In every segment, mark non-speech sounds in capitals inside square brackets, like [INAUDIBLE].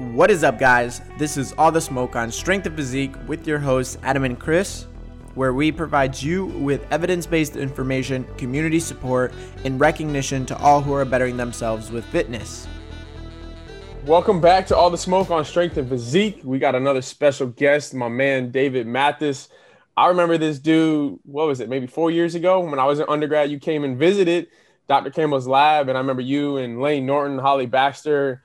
What is up, guys? This is All the Smoke on Strength of Physique with your hosts, Adam and Chris, where we provide you with evidence based information, community support, and recognition to all who are bettering themselves with fitness. Welcome back to All the Smoke on Strength and Physique. We got another special guest, my man David Mathis. I remember this dude, what was it, maybe four years ago when I was an undergrad. You came and visited Dr. Campbell's lab, and I remember you and Layne Norton, Holly Baxter.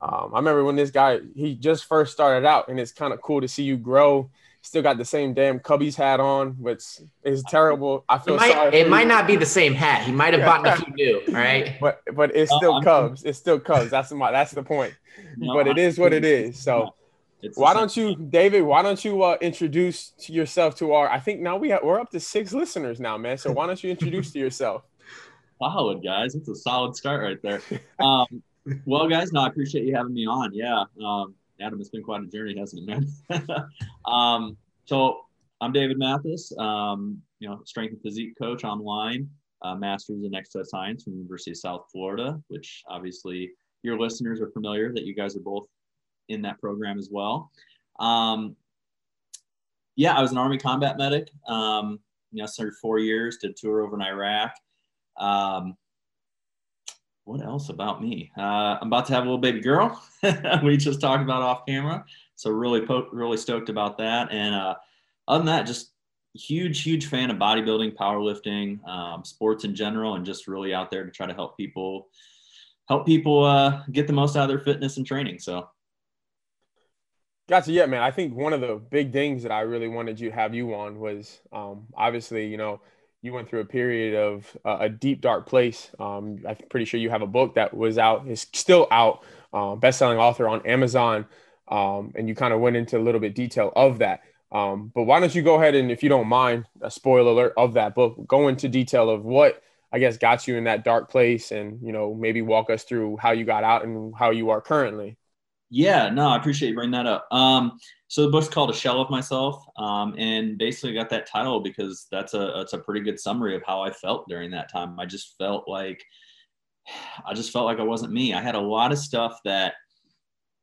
Um, I remember when this guy he just first started out, and it's kind of cool to see you grow. Still got the same damn Cubbies hat on, which is terrible. I feel it might, sorry. It might not be the same hat. He might have bought a few new, all right? [LAUGHS] but but it's still Cubs. It's still Cubs. That's my that's the point. No, but it is what it is. So It's why don't you, David? Why don't you uh, introduce yourself to our? I think now we have, we're up to six listeners now, man. So why don't you introduce to yourself? [LAUGHS] solid guys? It's a solid start right there. Um, well, guys, no, I appreciate you having me on. Yeah, um, Adam, it's been quite a journey, hasn't it, man? [LAUGHS] um, so I'm David Mathis, um, you know, strength and physique coach online, uh, master's in exercise science from the University of South Florida, which obviously your listeners are familiar that you guys are both in that program as well. Um, yeah, I was an Army combat medic. Um, you know, served four years, did tour over in Iraq. Um, what else about me? Uh, I'm about to have a little baby girl. [LAUGHS] we just talked about off camera, so really, po- really stoked about that. And uh, other than that, just huge, huge fan of bodybuilding, powerlifting, um, sports in general, and just really out there to try to help people, help people uh, get the most out of their fitness and training. So Gotcha. Yeah, man. I think one of the big things that I really wanted you to have you on was um, obviously, you know, you went through a period of uh, a deep dark place. Um, I'm pretty sure you have a book that was out, is still out, uh, best-selling author on Amazon, um, and you kind of went into a little bit detail of that. Um, but why don't you go ahead and, if you don't mind, a spoiler alert of that book, go into detail of what I guess got you in that dark place, and you know maybe walk us through how you got out and how you are currently. Yeah, no, I appreciate you bringing that up. Um, so the book's called A Shell of Myself, um, and basically got that title because that's a that's a pretty good summary of how I felt during that time. I just felt like I just felt like I wasn't me. I had a lot of stuff that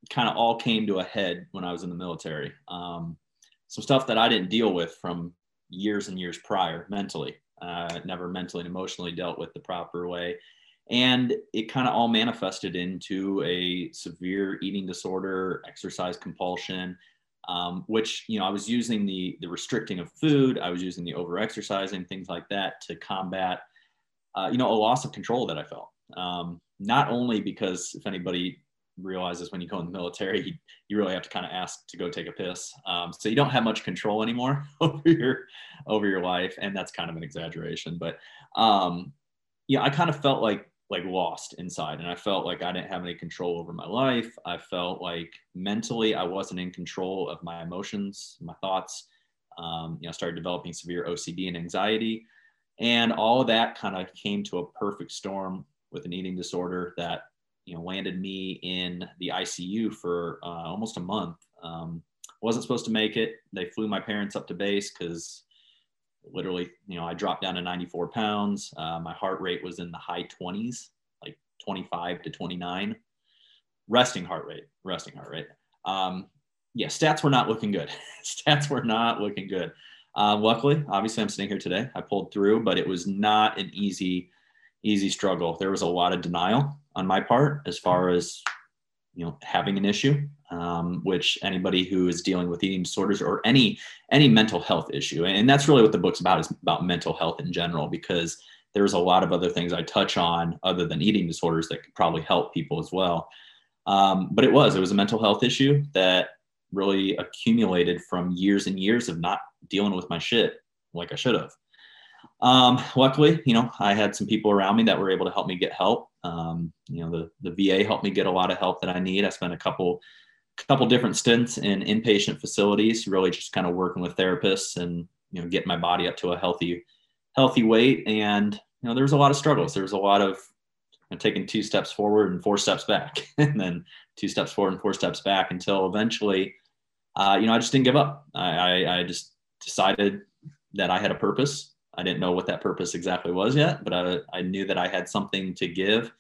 kind of all came to a head when I was in the military. Um, some stuff that I didn't deal with from years and years prior mentally. Uh, never mentally and emotionally dealt with the proper way and it kind of all manifested into a severe eating disorder exercise compulsion um, which you know i was using the the restricting of food i was using the over exercising things like that to combat uh, you know a loss of control that i felt. Um, not only because if anybody realizes when you go in the military you, you really have to kind of ask to go take a piss um, so you don't have much control anymore [LAUGHS] over your over your life and that's kind of an exaggeration but um, yeah i kind of felt like like lost inside and i felt like i didn't have any control over my life. I felt like mentally i wasn't in control of my emotions my thoughts. Um, you know started developing severe ocd and anxiety. And all of that kind of came to a perfect storm with an eating disorder that you know landed me in the icu for uh, almost a month. Um, wasn't supposed to make it. They flew my parents up to base because literally, you know, I dropped down to 94 pounds. Uh, my heart rate was in the high 20s, like 25 to 29. Resting heart rate, resting heart rate. Um, yeah, stats were not looking good. [LAUGHS] stats were not looking good. Uh, luckily, obviously, I'm sitting here today. I pulled through, but it was not an easy, easy struggle. There was a lot of denial on my part as far as you know having an issue um, which anybody who is dealing with eating disorders or any any mental health issue and that's really what the book's about is about mental health in general because there's a lot of other things i touch on other than eating disorders that could probably help people as well. Um, but it was it was a mental health issue that really accumulated from years and years of not dealing with my shit like i should have um, luckily, you know, I had some people around me that were able to help me get help. Um, you know, the, the VA helped me get a lot of help that I need. I spent a couple, couple different stints in inpatient facilities, really just kind of working with therapists and, you know, getting my body up to a healthy, healthy weight. And, you know, there was a lot of struggles. There was a lot of you know, taking two steps forward and four steps back [LAUGHS] and then two steps forward and four steps back until eventually, uh, you know, I just didn't give up. I, I, I just decided that I had a purpose I didn't know what that purpose exactly was yet, but I, I knew that I had something to give.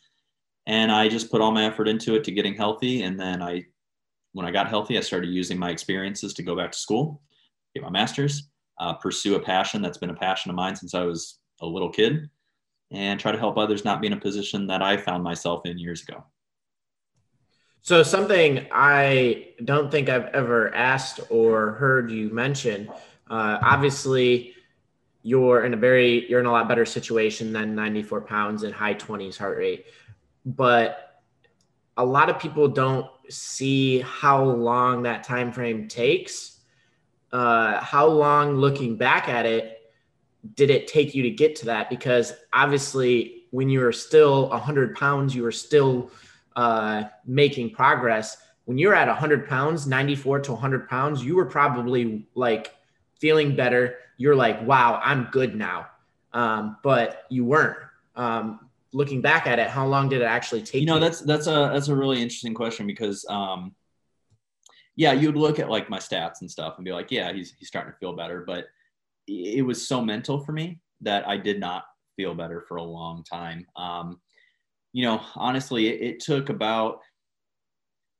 And I just put all my effort into it to getting healthy. And then I when I got healthy, I started using my experiences to go back to school, get my master's, uh, pursue a passion that's been a passion of mine since I was a little kid, and try to help others not be in a position that I found myself in years ago. So, something I don't think I've ever asked or heard you mention. Uh, obviously, you're in a very you're in a lot better situation than 94 pounds and high 20s heart rate, but a lot of people don't see how long that time frame takes. Uh, how long, looking back at it, did it take you to get to that? Because obviously, when you were still 100 pounds, you were still uh, making progress. When you're at 100 pounds, 94 to 100 pounds, you were probably like feeling better. You're like, wow, I'm good now. Um, but you weren't. Um, looking back at it, how long did it actually take? You know, you? that's that's a that's a really interesting question because, um, yeah, you would look at like my stats and stuff and be like, yeah, he's he's starting to feel better, but it was so mental for me that I did not feel better for a long time. Um, you know, honestly, it, it, took about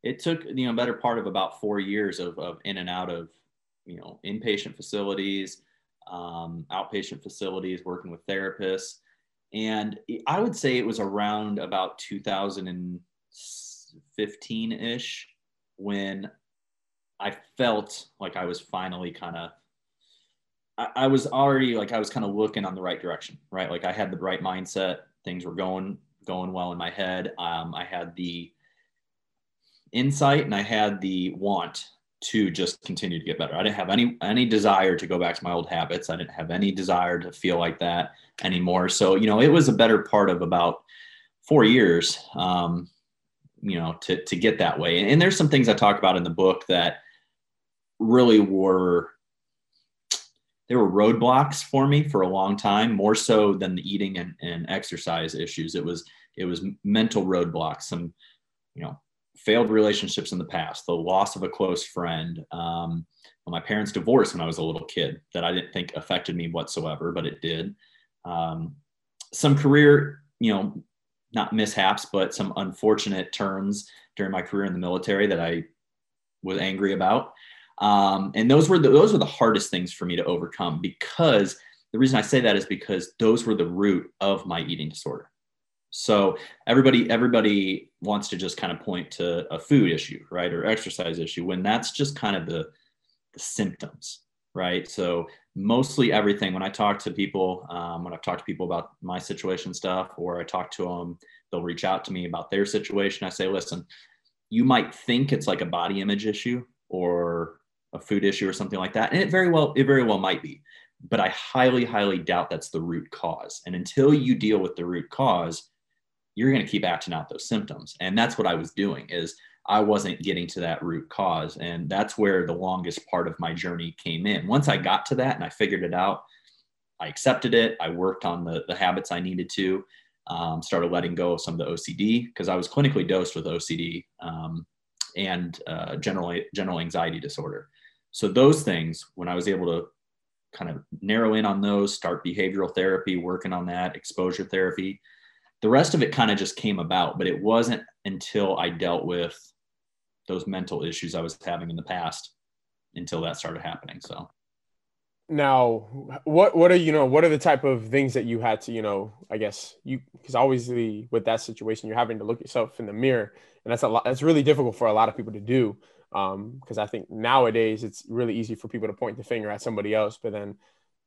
it took you know better part of about four years of, of in and out of you know inpatient facilities, um, outpatient facilities, working with therapists, and I would say it was around about 2015 ish when I felt like I was finally kind of I, was already like I was kind of looking on the right direction, right? Like I had the right mindset, things were going going well in my head. Um, I had the insight and I had the want to just continue to get better. I didn't have any any desire to go back to my old habits. I didn't have any desire to feel like that anymore. So you know, it was a better part of about four years, um, you know, to to get that way. And there's some things I talk about in the book that really were there were roadblocks for me for a long time, more so than the eating and, and exercise issues. It was it was mental roadblocks, some you know failed relationships in the past, the loss of a close friend, um, my parents' divorce when I was a little kid that I didn't think affected me whatsoever, but it did. Um, some career, you know, not mishaps, but some unfortunate turns during my career in the military that I was angry about. Um, and those were the, those were the hardest things for me to overcome because the reason I say that is because those were the root of my eating disorder. So everybody everybody wants to just kind of point to a food issue, right, or exercise issue when that's just kind of the the symptoms, right? So mostly everything when I talk to people, um, when I've talked to people about my situation stuff, or I talk to them, they'll reach out to me about their situation. I say, listen, you might think it's like a body image issue or a food issue or something like that, and it very well it very well might be, but I highly highly doubt that's the root cause. And until you deal with the root cause, you're going to keep acting out those symptoms. And that's what i was doing is i wasn't getting to that root cause. And that's where the longest part of my journey came in. Once i got to that and i figured it out i accepted it. I worked on the, the habits i needed to um, started letting go of some of the ocd because i was clinically dosed with ocd um, and uh, general, general anxiety disorder. So those things when i was able to kind of narrow in on those start behavioral therapy working on that exposure therapy the rest of it kind of just came about, but it wasn't until I dealt with those mental issues I was having in the past until that started happening. So now what what are you know what are the type of things that you had to you know i guess you because obviously with that situation you're having to look yourself in the mirror and that's a lot that's really difficult for a lot of people to do um because i think nowadays it's really easy for people to point the finger at somebody else but then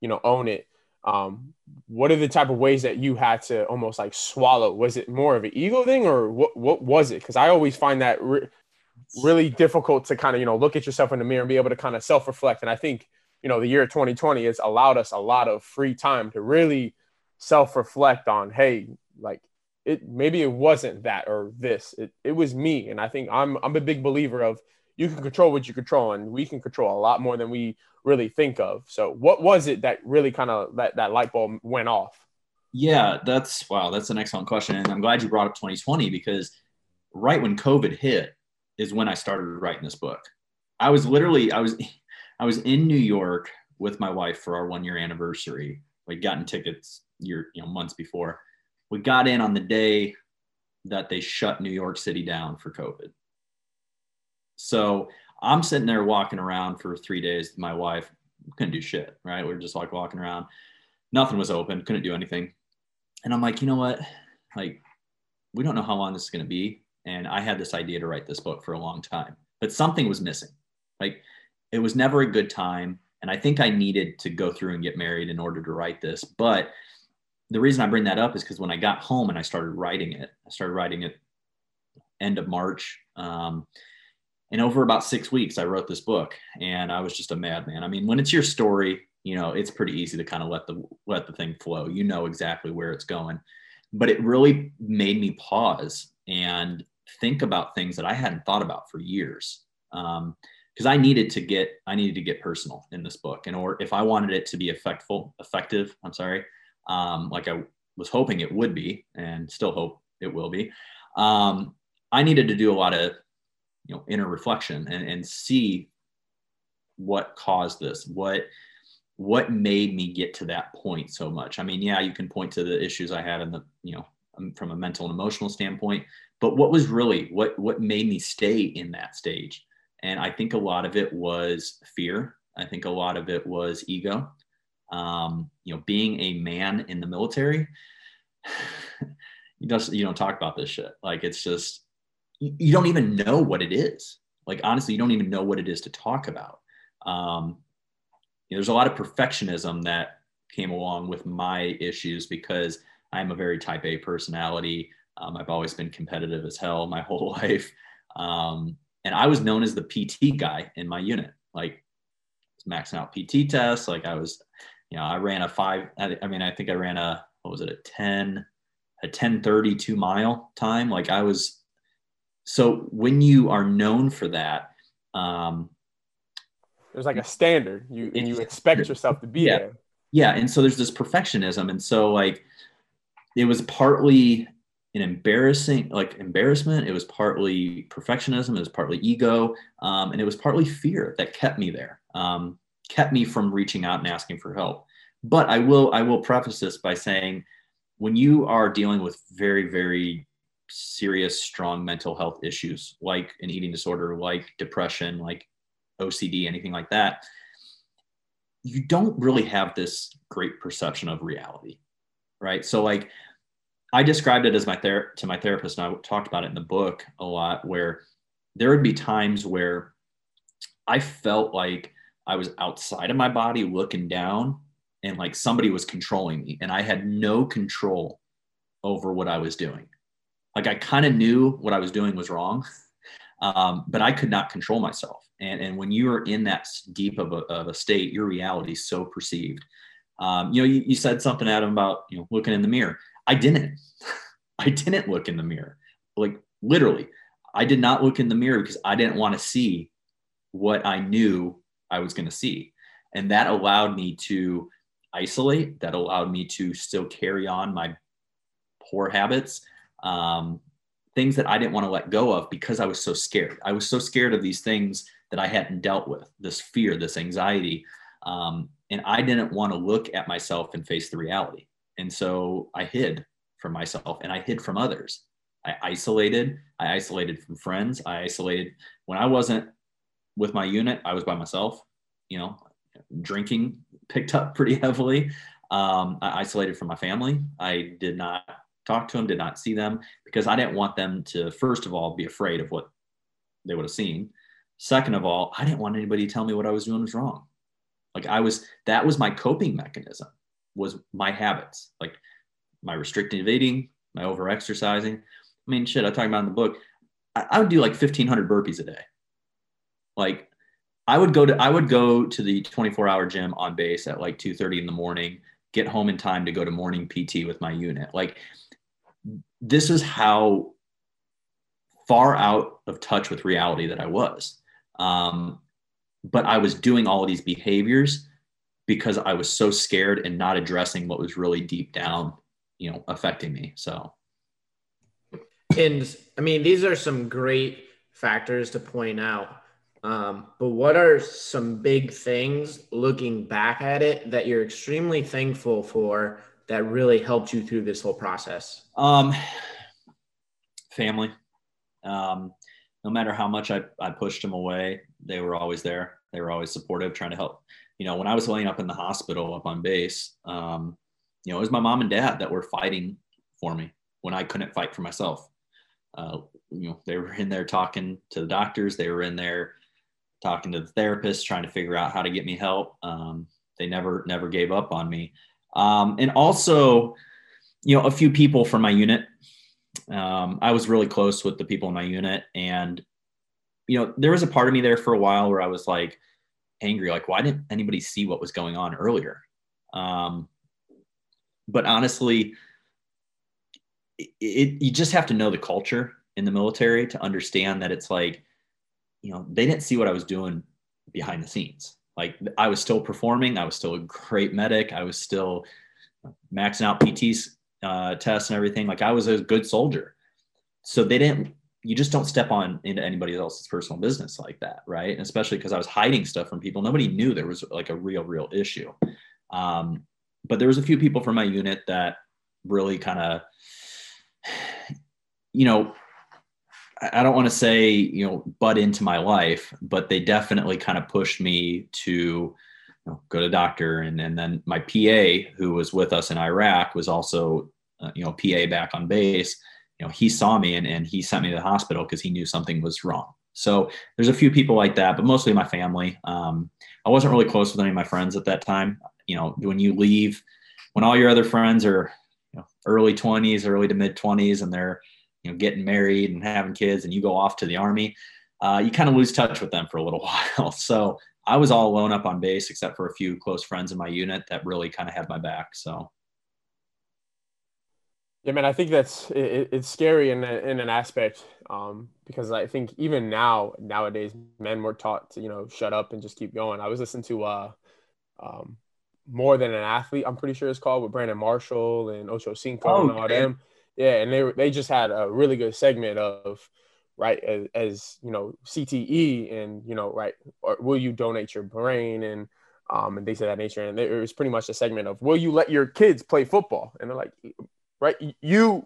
you know own it um, what are the type of ways that you had to almost like swallow? Was it more of an ego thing or what, what was it? Cause I always find that re- really difficult to kind of, you know, look at yourself in the mirror and be able to kind of self-reflect. And I think, you know, the year 2020 has allowed us a lot of free time to really self-reflect on, Hey, like it, maybe it wasn't that or this, it, it was me. And I think I'm, I'm a big believer of you can control what you control and we can control a lot more than we really think of. So what was it that really kind of that, that light bulb went off? Yeah, that's wow, that's an excellent question. And I'm glad you brought up 2020 because right when COVID hit is when I started writing this book. I was literally I was [LAUGHS] I was in New York with my wife for our one year anniversary. We'd gotten tickets year, you know, months before. We got in on the day that they shut New York City down for COVID So I'm sitting there walking around for three days. My wife couldn't do shit, right? We were just like walking around. Nothing was open, couldn't do anything. And I'm like, you know what? Like, we don't know how long this is going to be. And I had this idea to write this book for a long time, but something was missing. Like, it was never a good time. And I think I needed to go through and get married in order to write this. But the reason I bring that up is because when I got home and I started writing it, I started writing it end of March. Um, and over about six weeks, I wrote this book, and I was just a madman. I mean, when it's your story, you know, it's pretty easy to kind of let the let the thing flow. You know exactly where it's going, but it really made me pause and think about things that I hadn't thought about for years. Um, because I needed to get I needed to get personal in this book, and or if I wanted it to be effectful, effective. I'm sorry, um, like I was hoping it would be, and still hope it will be. Um, I needed to do a lot of you know inner reflection and, and see what caused this what what made me get to that point so much. I mean yeah you can point to the issues i had in the you know um, from a mental and emotional standpoint but what was really what what made me stay in that stage? And i think a lot of it was fear. I think a lot of it was ego. Um, you know being a man in the military [SIGHS] you just you don't talk about this shit. Like it's just you don't even know what it is. Like honestly, you don't even know what it is to talk about. Um, you know, there's a lot of perfectionism that came along with my issues because I'm a very type A personality. Um, I've always been competitive as hell my [LAUGHS] whole life. Um, and I was known as the PT guy in my unit, like maxing out PT tests. Like I was, you know, I ran a five, I, I mean, I think I ran a, what was it? A 10, a 1032 mile time. Like I was so when you are known for that, um, there's like a standard you and you expect yourself to be yeah. there. Yeah, and so there's this perfectionism, and so like it was partly an embarrassing like embarrassment it was partly perfectionism it was partly ego um, and it was partly fear that kept me there um, kept me from reaching out and asking for help but i will i will preface this by saying when you are dealing with very very serious, strong mental health issues like an eating disorder, like depression, like OCD, anything like that, you don't really have this great perception of reality, right? So, like, I described it as my ther- to my therapist, and I talked about it in the book a lot, where there would be times where I felt like I was outside of my body looking down and like somebody was controlling me and I had no control over what I was doing. Like I kind of knew what I was doing was wrong, um, but I could not control myself. And, and when you are in that deep of a, of a state, your reality is so perceived. Um, you know, you, you said something, Adam, about you know looking in the mirror. I didn't. [LAUGHS] I didn't look in the mirror. Like literally, I did not look in the mirror because I didn't want to see what I knew I was going to see, and that allowed me to isolate. That allowed me to still carry on my poor habits um, things that I didn't want to let go of because I was so scared. I was so scared of these things that I hadn't dealt with this fear, this anxiety. Um, and I didn't want to look at myself and face the reality. And so I hid from myself and I hid from others. I isolated. I isolated from friends. I isolated when I wasn't with my unit, I was by myself, you know, drinking picked up pretty [LAUGHS] heavily. Um, I isolated from my family. I did not talk to them, did not see them because I didn't want them to, first of all, be afraid of what they would have seen. Second of all, I didn't want anybody to tell me what I was doing was wrong. Like I was, that was my coping mechanism, was my habits, like my restrictive eating, my over exercising. I mean, shit, I talk about in the book. I, I would do like 1500 burpees a day. Like I would go to, I would go to the 24 hour gym on base at like 2.30 in the morning, get home in time to go to morning PT with my unit. Like this is how far out of touch with reality that I was. Um, but I was doing all of these behaviors because I was so scared and not addressing what was really deep down, you know, affecting me. So, and I mean, these are some great factors to point out. Um, but what are some big things looking back at it that you're extremely thankful for that really helped you through this whole process? Um, family. Um, no matter how much I, I pushed them away, they were always there. They were always supportive, trying to help. You know, when I was laying up in the hospital up on base, um, you know, it was my mom and dad that were fighting for me when I couldn't fight for myself. Uh, you know, they were in there talking to the doctors. They were in there talking to the therapist, trying to figure out how to get me help. Um, they never, never gave up on me. Um, and also, you know, a few people from my unit. Um, I was really close with the people in my unit, and you know, there was a part of me there for a while where I was like angry, like, why didn't anybody see what was going on earlier? Um, but honestly, it, it, you just have to know the culture in the military to understand that it's like, you know, they didn't see what I was doing behind the scenes. Like I was still performing, I was still a great medic, I was still maxing out PTs uh, tests and everything. Like I was a good soldier. So they didn't. You just don't step on into anybody else's personal business like that, right? And especially because I was hiding stuff from people. Nobody knew there was like a real, real issue. Um, but there was a few people from my unit that really kind of, you know, I don't want to say, you know, butt into my life, but they definitely kind of pushed me to know, go to doctor. And, and then my PA, who was with us in Iraq, was also, uh, you know, PA back on base. You know, he saw me and, and he sent me to the hospital because he knew something was wrong. So there's a few people like that, but mostly my family. Um, I wasn't really close with any of my friends at that time. You know, when you leave, when all your other friends are you know, early 20s, early to mid 20s, and they're you know getting married and having kids and you go off to the army uh, you kind of lose touch with them for a little [LAUGHS] while so i was all alone up on base except for a few close friends in my unit that really kind of had my back so. Yeah man i think that's it, it's scary in, a, in an aspect um, because i think even now nowadays men were taught to you know shut up and just keep going. I was listening to uh, um, more than an athlete i'm pretty sure it's called with brandon marshall and ocho cinco oh, and all them. Yeah, and they they just had a really good segment of right as, as you know CTE and you know right or will you donate your brain and um and they said that nature. And it was pretty much a segment of will you let your kids play football? And they're like right you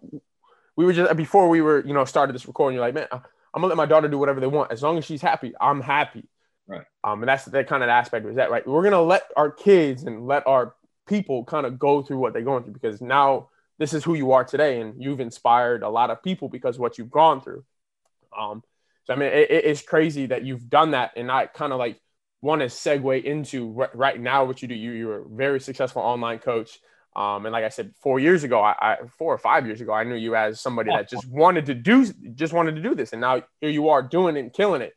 we were just before we were you know started this recording you're like man I'm gonna let my daughter do whatever they want. As long as she's happy I'm happy. Right. Um and that's that kind of aspect is that right? We're gonna let our kids and let our people kind of go through what they're going through because now this is who you are today, and you've inspired a lot of people because what you've gone through. Um, so I mean, it, it's crazy that you've done that, and I kind of like want to segue into right now what you do. You you're a very successful online coach. Um, and like I said, four years ago, I, I, four or five years ago, I knew you as somebody that just [LAUGHS] wanted to do, just wanted to do this, and now here you are doing it and killing it.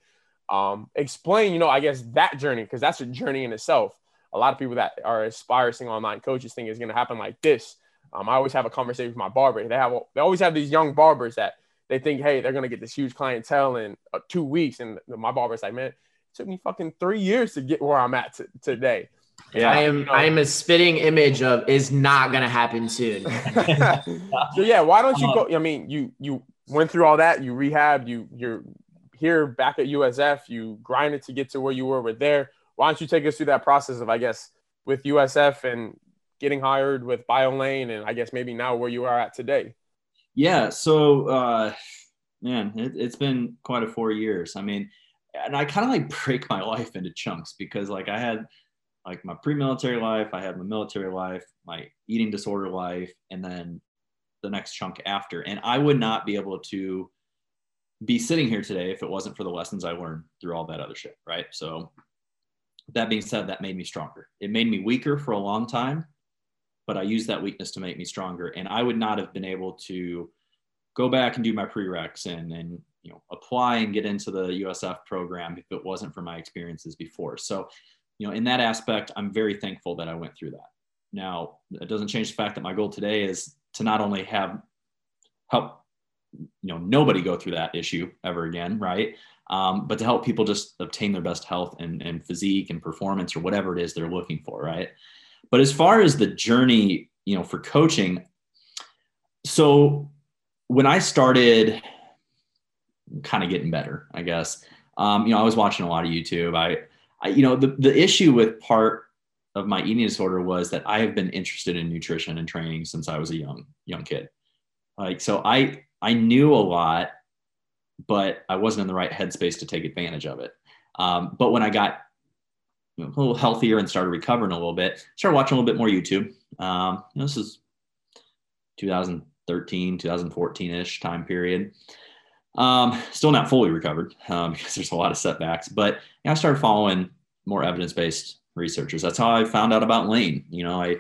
Um, explain, you know, I guess that journey because that's a journey in itself. A lot of people that are aspiring online coaches think is going to happen like this, um, I always have a conversation with my barber. They have they always have these young barbers that they think, hey, they're gonna get this huge clientele in uh, two weeks, and my barber's like, man, it took me fucking three years to get where I'm at t- today. Yeah, I am. You know, I am a spitting image of is not gonna happen soon. [LAUGHS] [LAUGHS] so yeah, why don't you go? I mean, you you went through all that. You rehabbed. You you're here back at USF. You grinded to get to where you were with there. Why don't you take us through that process of I guess with USF and getting hired with BioLayne and I guess maybe now where you are at today? Yeah. So, uh, man, it, has been quite a four years. I mean, and I kind of like [LAUGHS] break my life into chunks because like I had like my pre-military life, I had my military life, my eating disorder life, and then the next chunk after. And I would not be able to be sitting here today if it wasn't for the lessons I learned through all that other shit. Right. So that being said, that made me stronger. It made me weaker for a long time, but I used that weakness to make me stronger. And I would not have been able to go back and do my prereqs and, and you know apply and get into the USF program if it wasn't for my experiences before. So, you know, in that aspect, I'm very thankful that I went through that. Now, it doesn't change the fact that my goal today is to not only have help you know nobody go through that issue ever again, right? Um, but to help people just obtain their best health and, and physique and performance or whatever it is they're looking for, right? But as far as the journey, you know, for coaching, so when I started kind of getting better, I guess, um, you know, I was watching a lot of YouTube. I, I, you know, the, the issue with part of my eating disorder was that I have been interested in nutrition and training since I was a young, young kid. Like, so I, I knew a lot but I wasn't in the right headspace to take advantage of it. Um, but when I got a little healthier and started recovering a little bit, started watching a little bit more YouTube. Um, you know, this is 2013, 2014 ish time period. Um, still not fully recovered um, [LAUGHS] because there's a lot of setbacks, but you know, I started following more evidence based researchers. That's how I found out about Layne. You know, I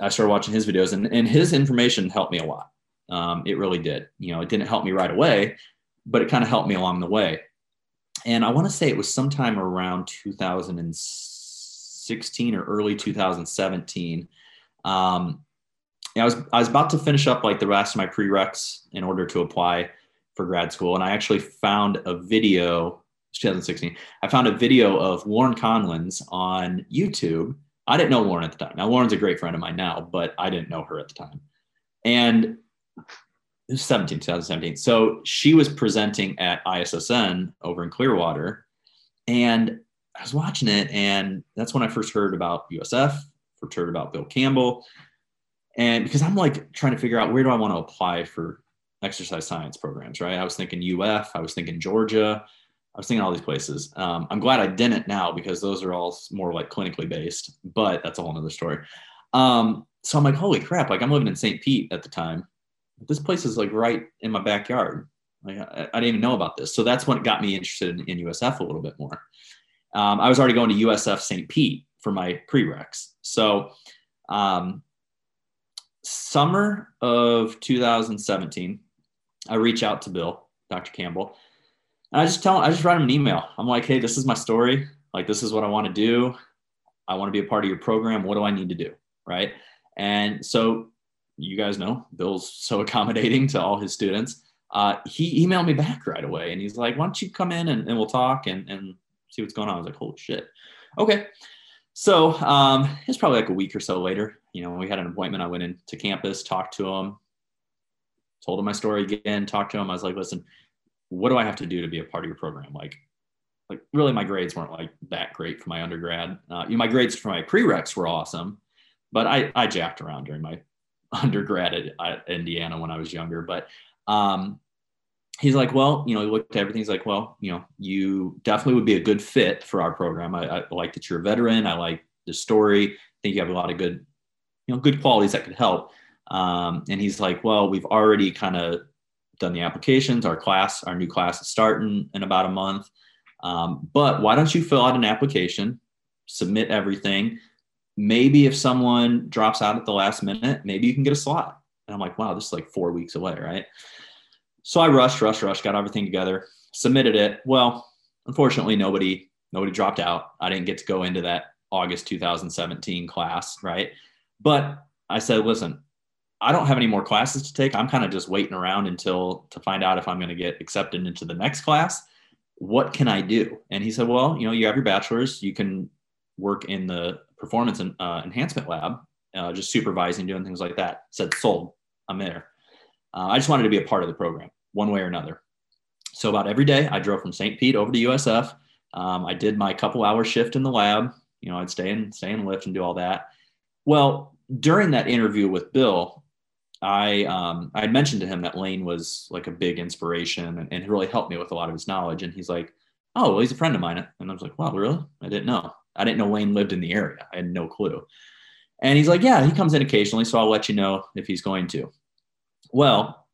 I started watching his videos, and, and his information helped me a lot. Um, it really did. You know, it didn't help me right away, but it kind of helped me along the way. And I want to say it was sometime around 2016 or early 2017. Um, I was I was about to finish up like the rest of my prereqs in order to apply for grad school, and I actually found a video. 2016. I found a video of Lauren Conlins on YouTube. I didn't know Lauren at the time. Now Lauren's a great friend of mine now, but I didn't know her at the time. And 17, 2017. So she was presenting at ISSN over in Clearwater. And I was watching it, and that's when I first heard about USF, first heard about Bill Campbell. And because I'm like trying to figure out where do I want to apply for exercise science programs, right? I was thinking UF, I was thinking Georgia, I was thinking all these places. Um, I'm glad I didn't now because those are all more like clinically based, but that's a whole nother story. Um, so I'm like, holy crap, like I'm living in St. Pete at the time this place is like right in my backyard. Like I, I didn't even know about this. So that's what got me interested in, in USF a little bit more. Um, I was already going to USF St. Pete for my prereqs. So um, summer of 2017, I reach out to Bill, Dr. Campbell, and I just tell him, I just write him an email. I'm like, hey, this is my story. Like, this is what I want to do. I want to be a part of your program. What do I need to do? Right. And so you guys know Bill's so [LAUGHS] accommodating to all his students. Uh, he emailed me back right away and he's like, why don't you come in and, and we'll talk and, and see what's going on? I was like, holy shit. Okay. So um, it's probably like a week or so later. You know, we had an appointment. I went into campus, talked to him, told him my story again, talked to him. I was like, listen, what do I have to do to be a part of your program? Like, like really, my grades weren't like that great for my undergrad. Uh, you know, my grades for my prereqs were awesome, but I, I jacked around during my undergrad at, Indiana when I was younger. But um, he's like, well, you know, he looked at everything. He's like, well, you know, you definitely would be a good fit for our program. I, I like that you're a veteran. I like the story. I think you have a lot of good, you know, good qualities that could help. Um, and he's like, well, we've already kind of done the applications. Our class, our new class is starting in about a month. Um, but why don't you fill out an application, submit everything, maybe if someone drops out at the last minute, maybe you can get a slot. And I'm like, wow, this is like four weeks away, right? So I rushed, rushed, rushed, got everything together, submitted it. Well, unfortunately, nobody nobody dropped out. I didn't get to go into that August 2017 class, right? But I said, listen, I don't have any more classes to take. I'm kind of just waiting around until to find out if I'm going to get accepted into the next class. What can I do? And he said, well, you know, you have your bachelor's, you can work in the performance and, uh, enhancement lab, uh, just supervising, doing things like that. Said, sold, I'm there. Uh, I just wanted to be a part of the program one way or another. So about every day, I drove from St. Pete over to USF. Um, I did my couple hour shift in the lab. You know, I'd stay and stay and lift and do all that. Well, during that interview with Bill, I um, I mentioned to him that Layne was like a big inspiration and, and really helped me with a lot of his knowledge. And he's like, "Oh, well, he's a friend of mine." And I was like, "Wow, really? I didn't know." I didn't know Layne lived in the area. I had no clue. And he's like, Yeah, he comes in occasionally. So I'll let you know if he's going to. Well,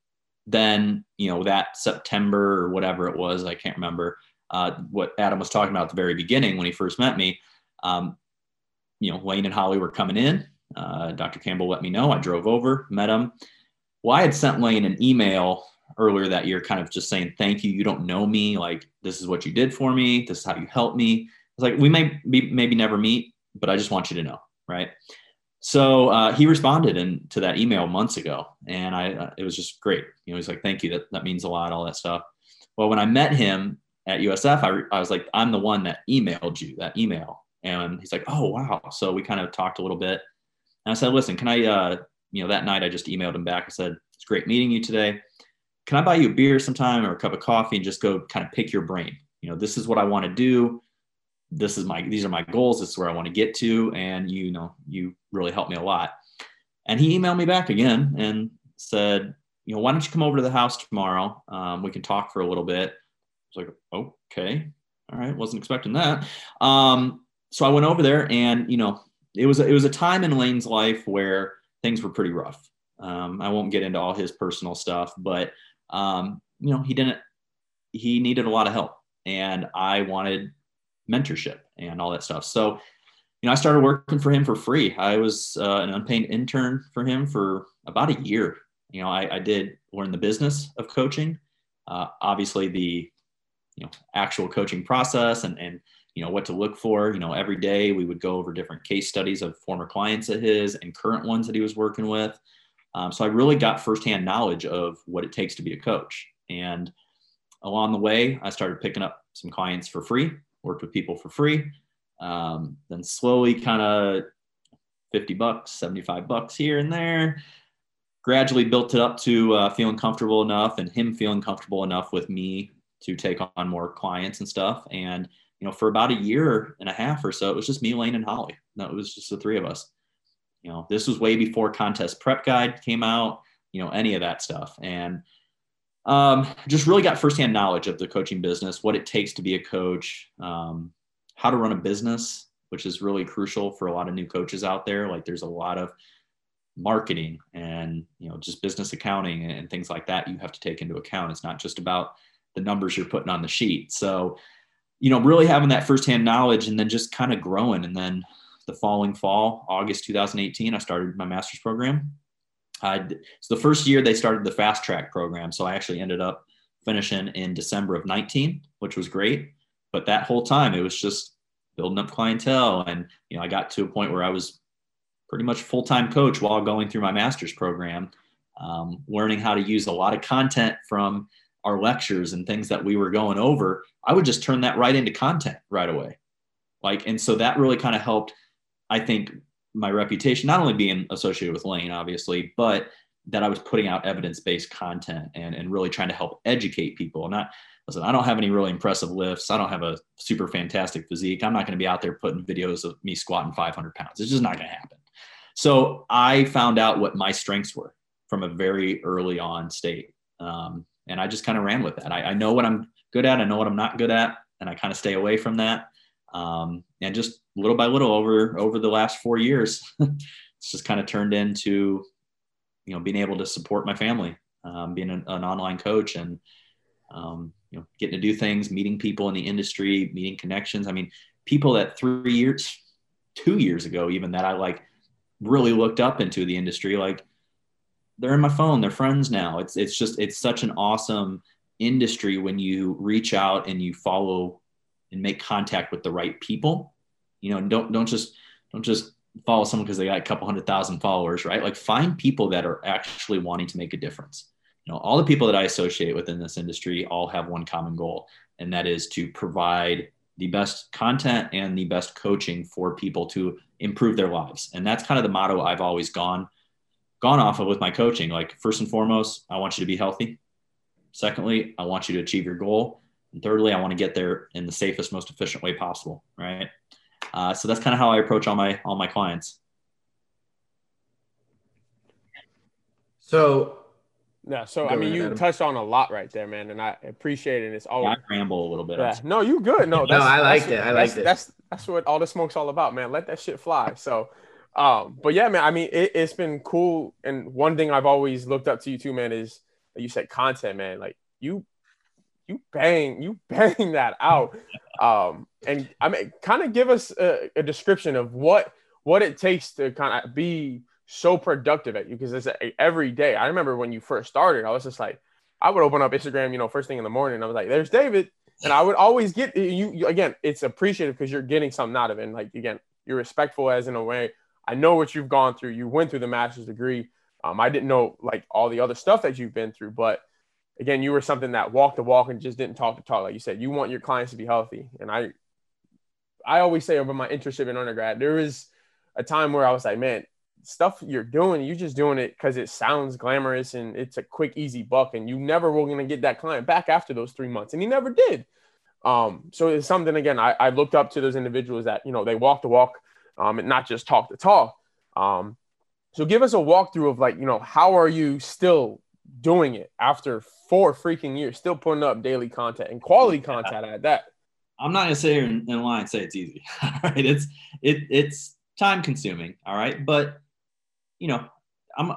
then, you know, that September or whatever it was, I can't remember uh, what Adam was talking about at the very beginning when he first met me. Um, you know, Layne and Holly were coming in. Uh, Dr. Campbell let me know. I drove over, met him. Well, I had sent Layne an email earlier that year, kind of just saying, Thank you. You don't know me. Like, this is what you did for me. This is how you helped me was like, we may be, maybe never meet, but I just want you to know, right? So uh, he responded and to that email months ago, and I uh, it was just great. You know, he's like, "Thank you, that that means a lot, all that stuff." Well, when I met him at USF, I, re- I was like, "I'm the one that emailed you that email," and he's like, "Oh wow!" So we kind of talked a little bit, and I said, "Listen, can I?" Uh, you know, that night I just emailed him back. I said, "It's great meeting you today. Can I buy you a beer sometime or a cup of coffee and just go kind of pick your brain? You know, this is what I want to do this is my these are my goals this is where i want to get to and you know you really helped me a lot and he emailed me back again and said you know, why don't you come over to the house tomorrow? Um, we can talk for a little bit. I was like, okay, all right, wasn't expecting that. Um, so I went over there, and you know, it was it was a time in Layne's life where things were pretty rough. Um, I won't get into all his personal stuff, but um, you know, he didn't. He needed a lot of help, and I wanted mentorship and all that stuff. So, you know, I started working for him for free. I was uh, an unpaid intern for him for about a year. You know, I, I did learn the business of coaching. Uh, obviously, the you know actual coaching process and and you know what to look for you know every day we would go over different case studies of former clients of his and current ones that he was working with um, so i really got firsthand knowledge of what it takes to be a coach and along the way i started picking up some clients for free worked with people for free um, then slowly kind of 50 bucks 75 bucks here and there gradually built it up to uh, feeling comfortable enough and him feeling comfortable enough with me to take on more clients and stuff. And, you know, for about a year and a half or so, it was just me, Layne, and Holly. That was just the three of us. You know, this was way before contest prep guide came out, you know, any of that stuff. And um, just really got firsthand knowledge of the coaching business, what it takes to be a coach, um, how to run a business, which is really crucial for a lot of new coaches out there. Like there's a lot of marketing and you know just business accounting and things like that you have to take into account it's not just about the numbers you're putting on the sheet. So, you know, really having that firsthand knowledge and then just kind of growing. And then the following fall, August 2018, I started my master's program. I, so the first year they started the fast track program. So I actually ended up finishing in December of 19, which was great. But that whole time it was just building up clientele. And, you know, I got to a point where I was pretty much full-time coach while going through my master's program, um, learning how to use a lot of content from our lectures and things that we were going over, I would just turn that right into content right away. Like, and so that really kind of helped, I think, my reputation, not only being associated with Layne, obviously, but that I was putting out evidence based content and, and really trying to help educate people. Not, listen, I don't have any really impressive lifts. I don't have a super fantastic physique. I'm not going to be out there putting videos of me squatting 500 pounds. It's just not going to happen. So I found out what my strengths were from a very early on state. Um, and I just kind of ran with that. I, I, know what I'm good at. I know what I'm not good at, and I kind of stay away from that. Um, and just little by little over over the last four years, [LAUGHS] it's just kind of turned into, you know, being able to support my family, um, being an, an, online coach, and um, you know, getting to do things, meeting people in the industry, meeting connections. I mean, people that three years, two years ago, even that I like really looked up into the industry, like they're in my phone they're friends now it's it's just it's such an awesome industry when you reach out and you follow and make contact with the right people you know don't don't just don't just follow someone because they got a couple hundred thousand followers right like find people that are actually wanting to make a difference you know all the people that i associate with in this industry all have one common goal and that is to provide the best content and the best coaching for people to improve their lives and that's kind of the motto i've always gone gone off of with my coaching. Like, first and foremost, I want you to be healthy. Secondly, I want you to achieve your goal. And thirdly, I want to get there in the safest, most efficient way possible. Right. Uh, so that's kind of how I approach all my all my clients. So yeah, so I mean, you Adam. touched on a lot right there, man, and I appreciate it. It's always yeah, I ramble a little bit. Yeah. No, you good. No, [LAUGHS] no, I liked it. I liked that's, it. That's that's what all the smoke's all about, man. Let that shit fly. So, um, but yeah, man, I mean, it, has been cool. And one thing I've always looked up to you too, man, is you said content, man. Like you, you bang, you [LAUGHS] bang that out. Um, and I mean, kind of give us a, a, description of what what it takes to kind of be so productive at you because it's a, every day. I remember when you first started, I was just like, I would open up Instagram, you know, first thing in the morning. I was like, "There's David," and I would always get you. you again, it's appreciative because you're getting something out of it. And like again, you're respectful as in a way I know what you've gone through. You went through the master's degree. Um, I didn't know like all the other stuff that you've been through, but again, you were something that walked the walk and just didn't talk the talk. Like you said, you want your clients to be healthy. And I, I always say over my internship in undergrad, there was a time where I was like, man, stuff you're doing, you're just doing it because it sounds glamorous and it's a quick, easy buck, and you never were gonna get that client back after those three months, and he never did. Um, so it's something again. I, I looked up to those individuals that you know they walk the walk um, and not just talk the talk. Um, so give us a walkthrough of like, you know, how are you still doing it after four freaking years, still putting up daily content and quality content at that. I'm not gonna sit here in, in line and say it's easy. [LAUGHS] all right, it's it it's time consuming. All right, but you know, I'm.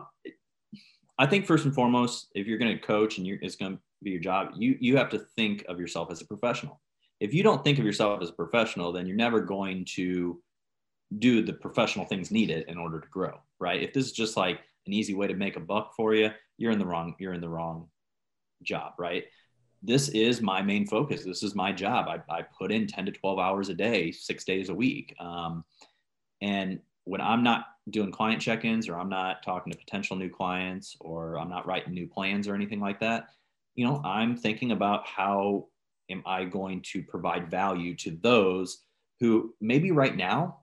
I think first and foremost, if you're gonna coach and you're, it's gonna be your job, you you have to think of yourself as a professional. If you don't think of yourself as a professional, then you're never going to do the professional things needed in order to grow, right? If this is just like an easy way to make a buck for you, you're in the wrong you're in the wrong job, right? This is my main focus. This is my job. I, I put in 10 to 12 hours a day, six days a week. Um, and when I'm not doing client check-ins or I'm not talking to potential new clients or I'm not writing new plans or anything like that, you know, I'm thinking about how am I going to provide value to those who maybe right now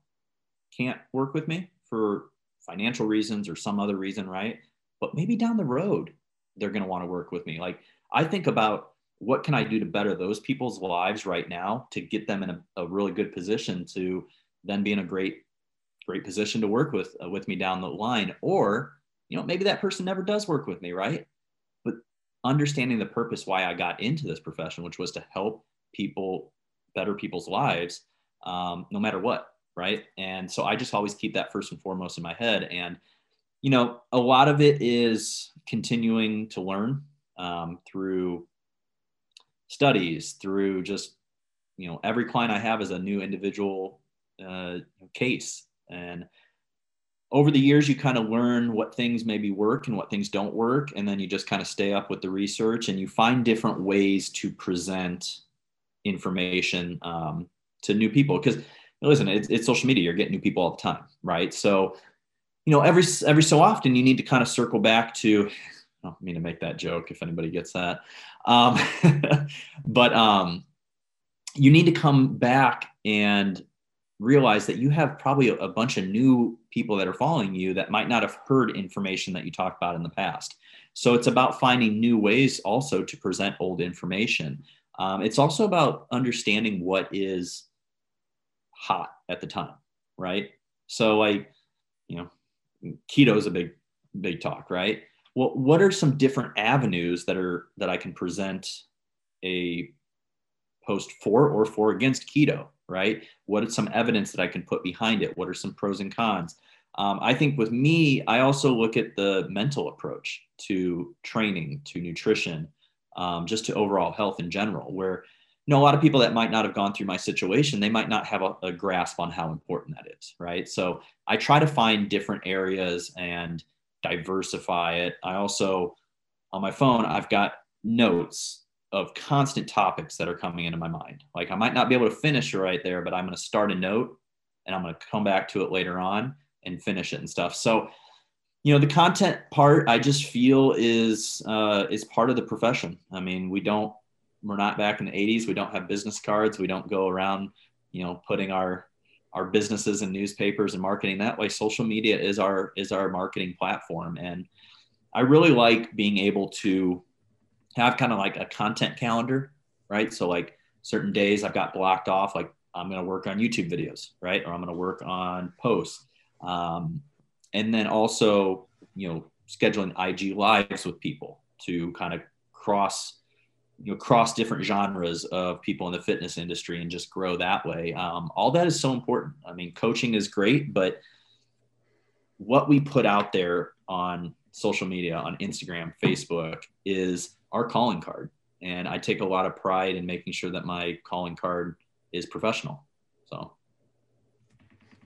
can't work with me for financial reasons or some other reason, right? But maybe down the road, they're going to want to work with me. Like I think about what can I do to better those people's lives right now to get them in a, a really good position to then be in a great, great position to work with uh, with me down the line. Or, you know, maybe that person never does work with me, right? But understanding the purpose why I got into this profession, which was to help people better people's lives, um, no matter what right and so i just always keep that first and foremost in my head and you know a lot of it is continuing to learn um, through studies through just you know every client i have is a new individual uh, case and over the years you kind of learn what things maybe work and what things don't work and then you just kind of stay up with the research and you find different ways to present information um, to new people because listen, it's, it's social media. You're getting new people all the time, right? So, you know, every every so often you need to kind of circle back to. I don't mean to make that joke if anybody gets that, um, [LAUGHS] but um, you need to come back and realize that you have probably a, bunch of new people that are following you that might not have heard information that you talked about in the past. So it's about finding new ways also to present old information. Um, it's also about understanding what is hot at the time, right? So like, you know, keto is a big, big talk, right? Well, what are some different avenues that are that I can present a post for or for against keto, right? What is some evidence that I can put behind it? What are some pros and cons? Um, I think with me, I also look at the mental approach to training, to nutrition, um, just to overall health in general, where know, a lot of people that might not have gone through my situation, they might not have a, a, grasp on how important that is, right? So I try to find different areas and diversify it. I also, on my phone, I've got notes of constant topics that are coming into my mind. Like I might not be able to finish right there, but I'm going to start a note and I'm going to come back to it later on and finish it and stuff. So, you know, the content part I just feel is uh, is part of the profession. I mean, we don't we're not back in the 80s. We don't have business cards. We don't go around, you know, putting our our businesses and newspapers and marketing that way. Social media is our is our marketing platform, and I really like being able to have kind of like a content calendar, right? So like certain days I've got blocked off, like I'm going to work on YouTube videos, right? Or I'm going to work on posts, um, and then also you know scheduling IG lives with people to kind of cross you know cross different genres of people in the fitness industry and just grow that way. Um, all that is so important. I mean coaching is great but what we put out there on social media on instagram facebook is our calling card. And i take a lot of pride in making sure that my calling card is professional. So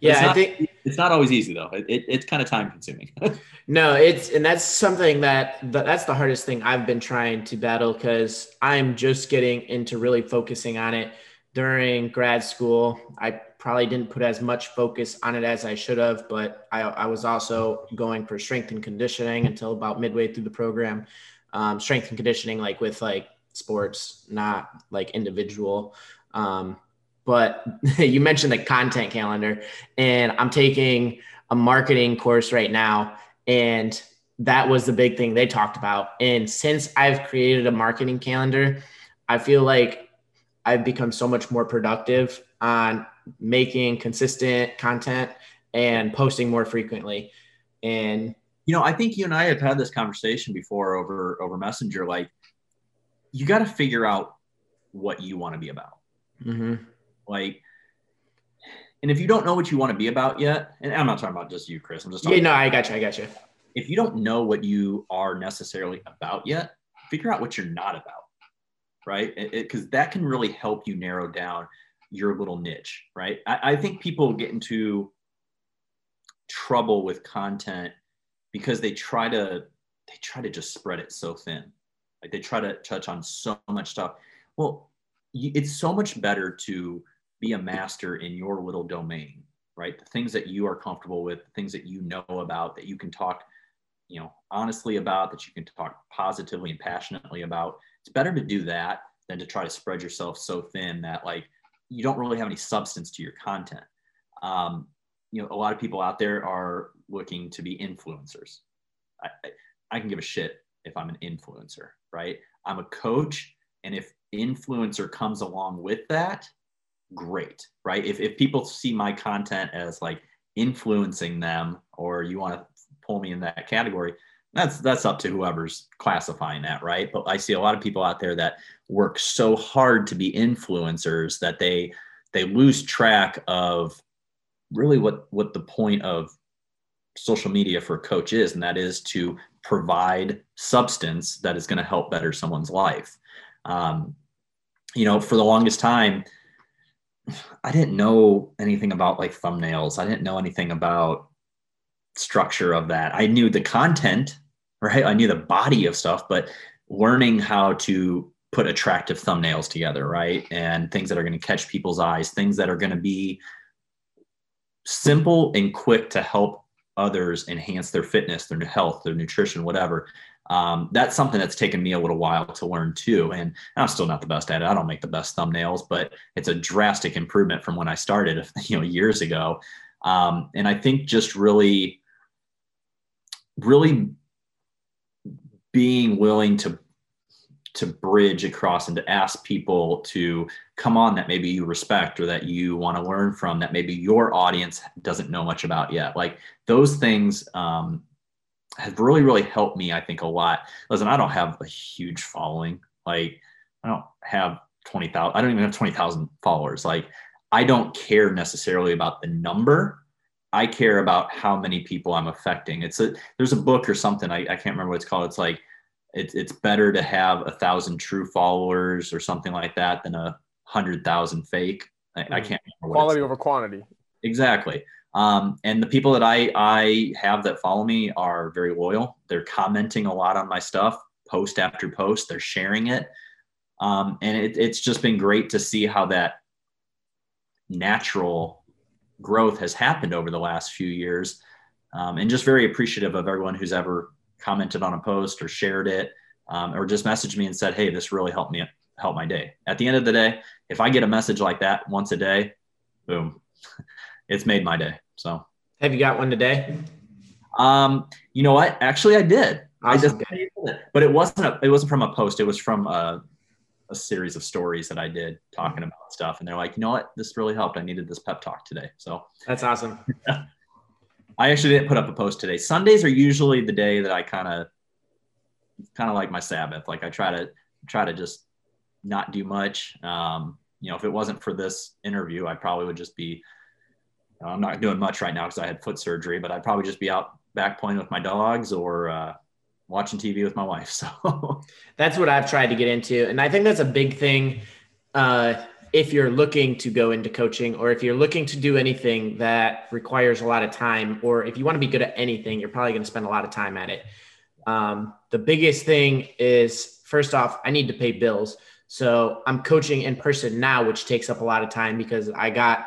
yeah, not, I think it's not always easy though. It, it it's kind of time consuming. [LAUGHS] no, it's and that's something that that's the hardest thing I've been trying to battle because I'm just getting into really focusing on it during grad school. I probably didn't put as much focus on it as I should have, but I, I was also going for strength and conditioning until about midway through the program. Um, strength and conditioning, like with like sports, not like individual. Um, but [LAUGHS] you mentioned the content calendar and i'm taking a marketing course right now and that was the big thing they talked about and since i've created a marketing calendar i feel like i've become so much more productive on making consistent content and posting more frequently and You know, I think you and I have had this conversation before over over Messenger. Like, you got to figure out what you want to be about. Mm-hmm. Like, and if you don't know what you want to be about yet, and I'm not talking about just you, Chris. I'm just talking Yeah, no, I got you. I got you. if you don't know what you are necessarily about yet, figure out what you're not about, right? Because that can really help you narrow down your little niche, right? I, I think people get into trouble with content because they try to they try to just spread it so thin, like they try to touch on so much stuff. Well, it's so much better to be a master in your little domain, right? The things that you are comfortable with, the things that you know about, that you can talk you know honestly about that you can talk positively and passionately about. It's better to do that than to try to spread yourself so thin that like you don't really have any substance to your content. Um, you know a lot of people out there are looking to be influencers. I, I, I can give a shit if i'm an influencer right? I'm a coach and if influencer comes along with that great right? If, if people see my content as like influencing them or you want to pull me in that category that's that's up to whoever's classifying that right? But i see a lot of people out there that work so hard to be influencers that they they lose track of really what what the point of social media for a coach is and that is to provide substance that is going to help better someone's life. Um, you know for the longest time i didn't know anything about like thumbnails i didn't know anything about structure of that. I knew the content, right? I knew the body of stuff, but learning how to put attractive thumbnails together, right? And things that are going to catch people's eyes, things that are going to be simple and quick to help others enhance their fitness, their health, their nutrition, whatever. Um, that's something that's taken me a little while to learn too. And I'm still not the best at it. I don't make the best thumbnails, but it's a drastic improvement from when I started, [LAUGHS] you know, years ago. Um, and I think just really really being willing to to bridge across and to ask people to come on that maybe you respect or that you want to learn from that maybe your audience doesn't know much about yet like those things um, have really really helped me i think a lot listen i don't have a huge following like i don't have 20000 i don't even have 20000 followers like i don't care necessarily about the number I care about how many people I'm affecting. It's a there's a book or something I, I can't remember what it's called. It's like it's it's better to have a thousand true followers or something like that than a hundred thousand fake. I, I mm-hmm. can't remember. quality over quantity. Exactly. Um, and the people that I I have that follow me are very loyal. They're commenting a lot on my stuff, post after post. They're sharing it, um, and it, it's just been great to see how that natural growth has happened over the last few years. Um, and just very appreciative of everyone who's ever commented on a post or shared it um, or just messaged me and said, Hey, this really helped me help my day. At the end of the day, if I get a message like that once a day, boom, [LAUGHS] it's made my day. So have you got one today? Um, you know what? Actually, I did. Awesome. I just, but it wasn't a, it wasn't from a post. It was from a, a series of stories that I did talking about stuff. And they're like, you know what? This really helped. I needed this pep talk today. So that's awesome. [LAUGHS] I actually didn't put up a post today. Sundays are usually the day that I kind of, kind of like my Sabbath. Like I try to try to just not do much. Um, you know, if it wasn't for this interview, I probably would just be. I'm not doing much right now because I had foot surgery, but I'd probably just be out back playing with my dogs or uh, watching TV with my wife. [LAUGHS] So that's what I've tried to get into. And I think that's a big thing. Uh, if you're looking to go into coaching or if you're looking to do anything that requires a lot of time, or if you want to be good at anything, you're probably going to spend a lot of time at it. Um, the biggest thing is first off, I need to pay bills. So I'm coaching in person now, which takes up a lot of time because I got,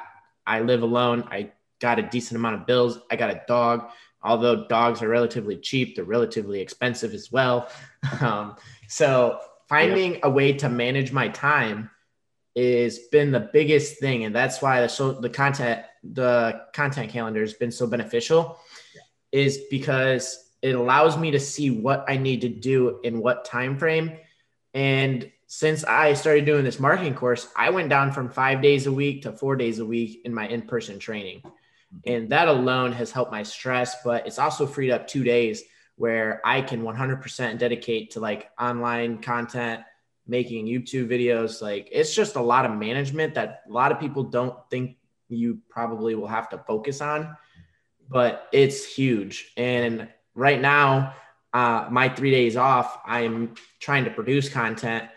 I live alone. I got a decent amount of bills. I got a dog although dogs are relatively cheap, they're relatively expensive as well. [LAUGHS] Um, so finding a way to manage my time is been the biggest thing, and that's why the so the content the content calendar has been so beneficial. Yeah. Is because it allows me to see what I need to do in what time frame, and since I started doing this marketing course, I went down from five days a week to four days a week in my in person training. And that alone has helped my stress, but it's also freed up two days where I can 100% dedicate to like online content, making YouTube videos. Like it's just a lot of management that a lot of people don't think you probably will have to focus on, but it's huge. And right now, uh, my three days off, I'm trying to produce content,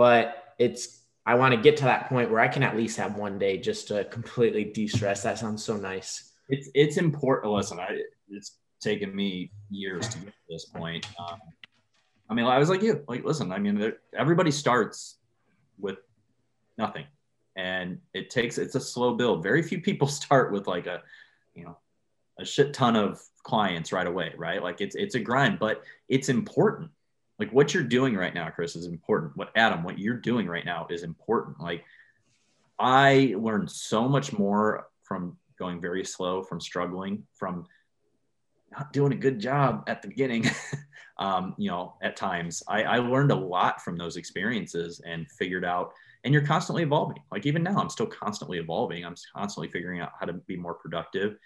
but it's I want to get to that point where I can at least have one day just to completely de-stress. That sounds so nice. It's it's important. Listen, I, it's taken me years to get to this point. Um, I mean, I was like you. Like, listen, I mean, everybody starts with nothing, and it takes it's a slow build. Very few people [LAUGHS] start with like a, you know, a shit ton of clients right away, right? Like it's it's a grind, but it's important. Like what you're doing right now, Chris, is important. What Adam, what you're doing right now is important. Like I learned so much more from going very slow, from struggling, from not doing a good job at the beginning. [LAUGHS] um, you know, at times I, I learned a lot from those experiences and figured out, and you're constantly evolving. Like even now, I'm still constantly evolving. I'm constantly figuring out how to be more productive,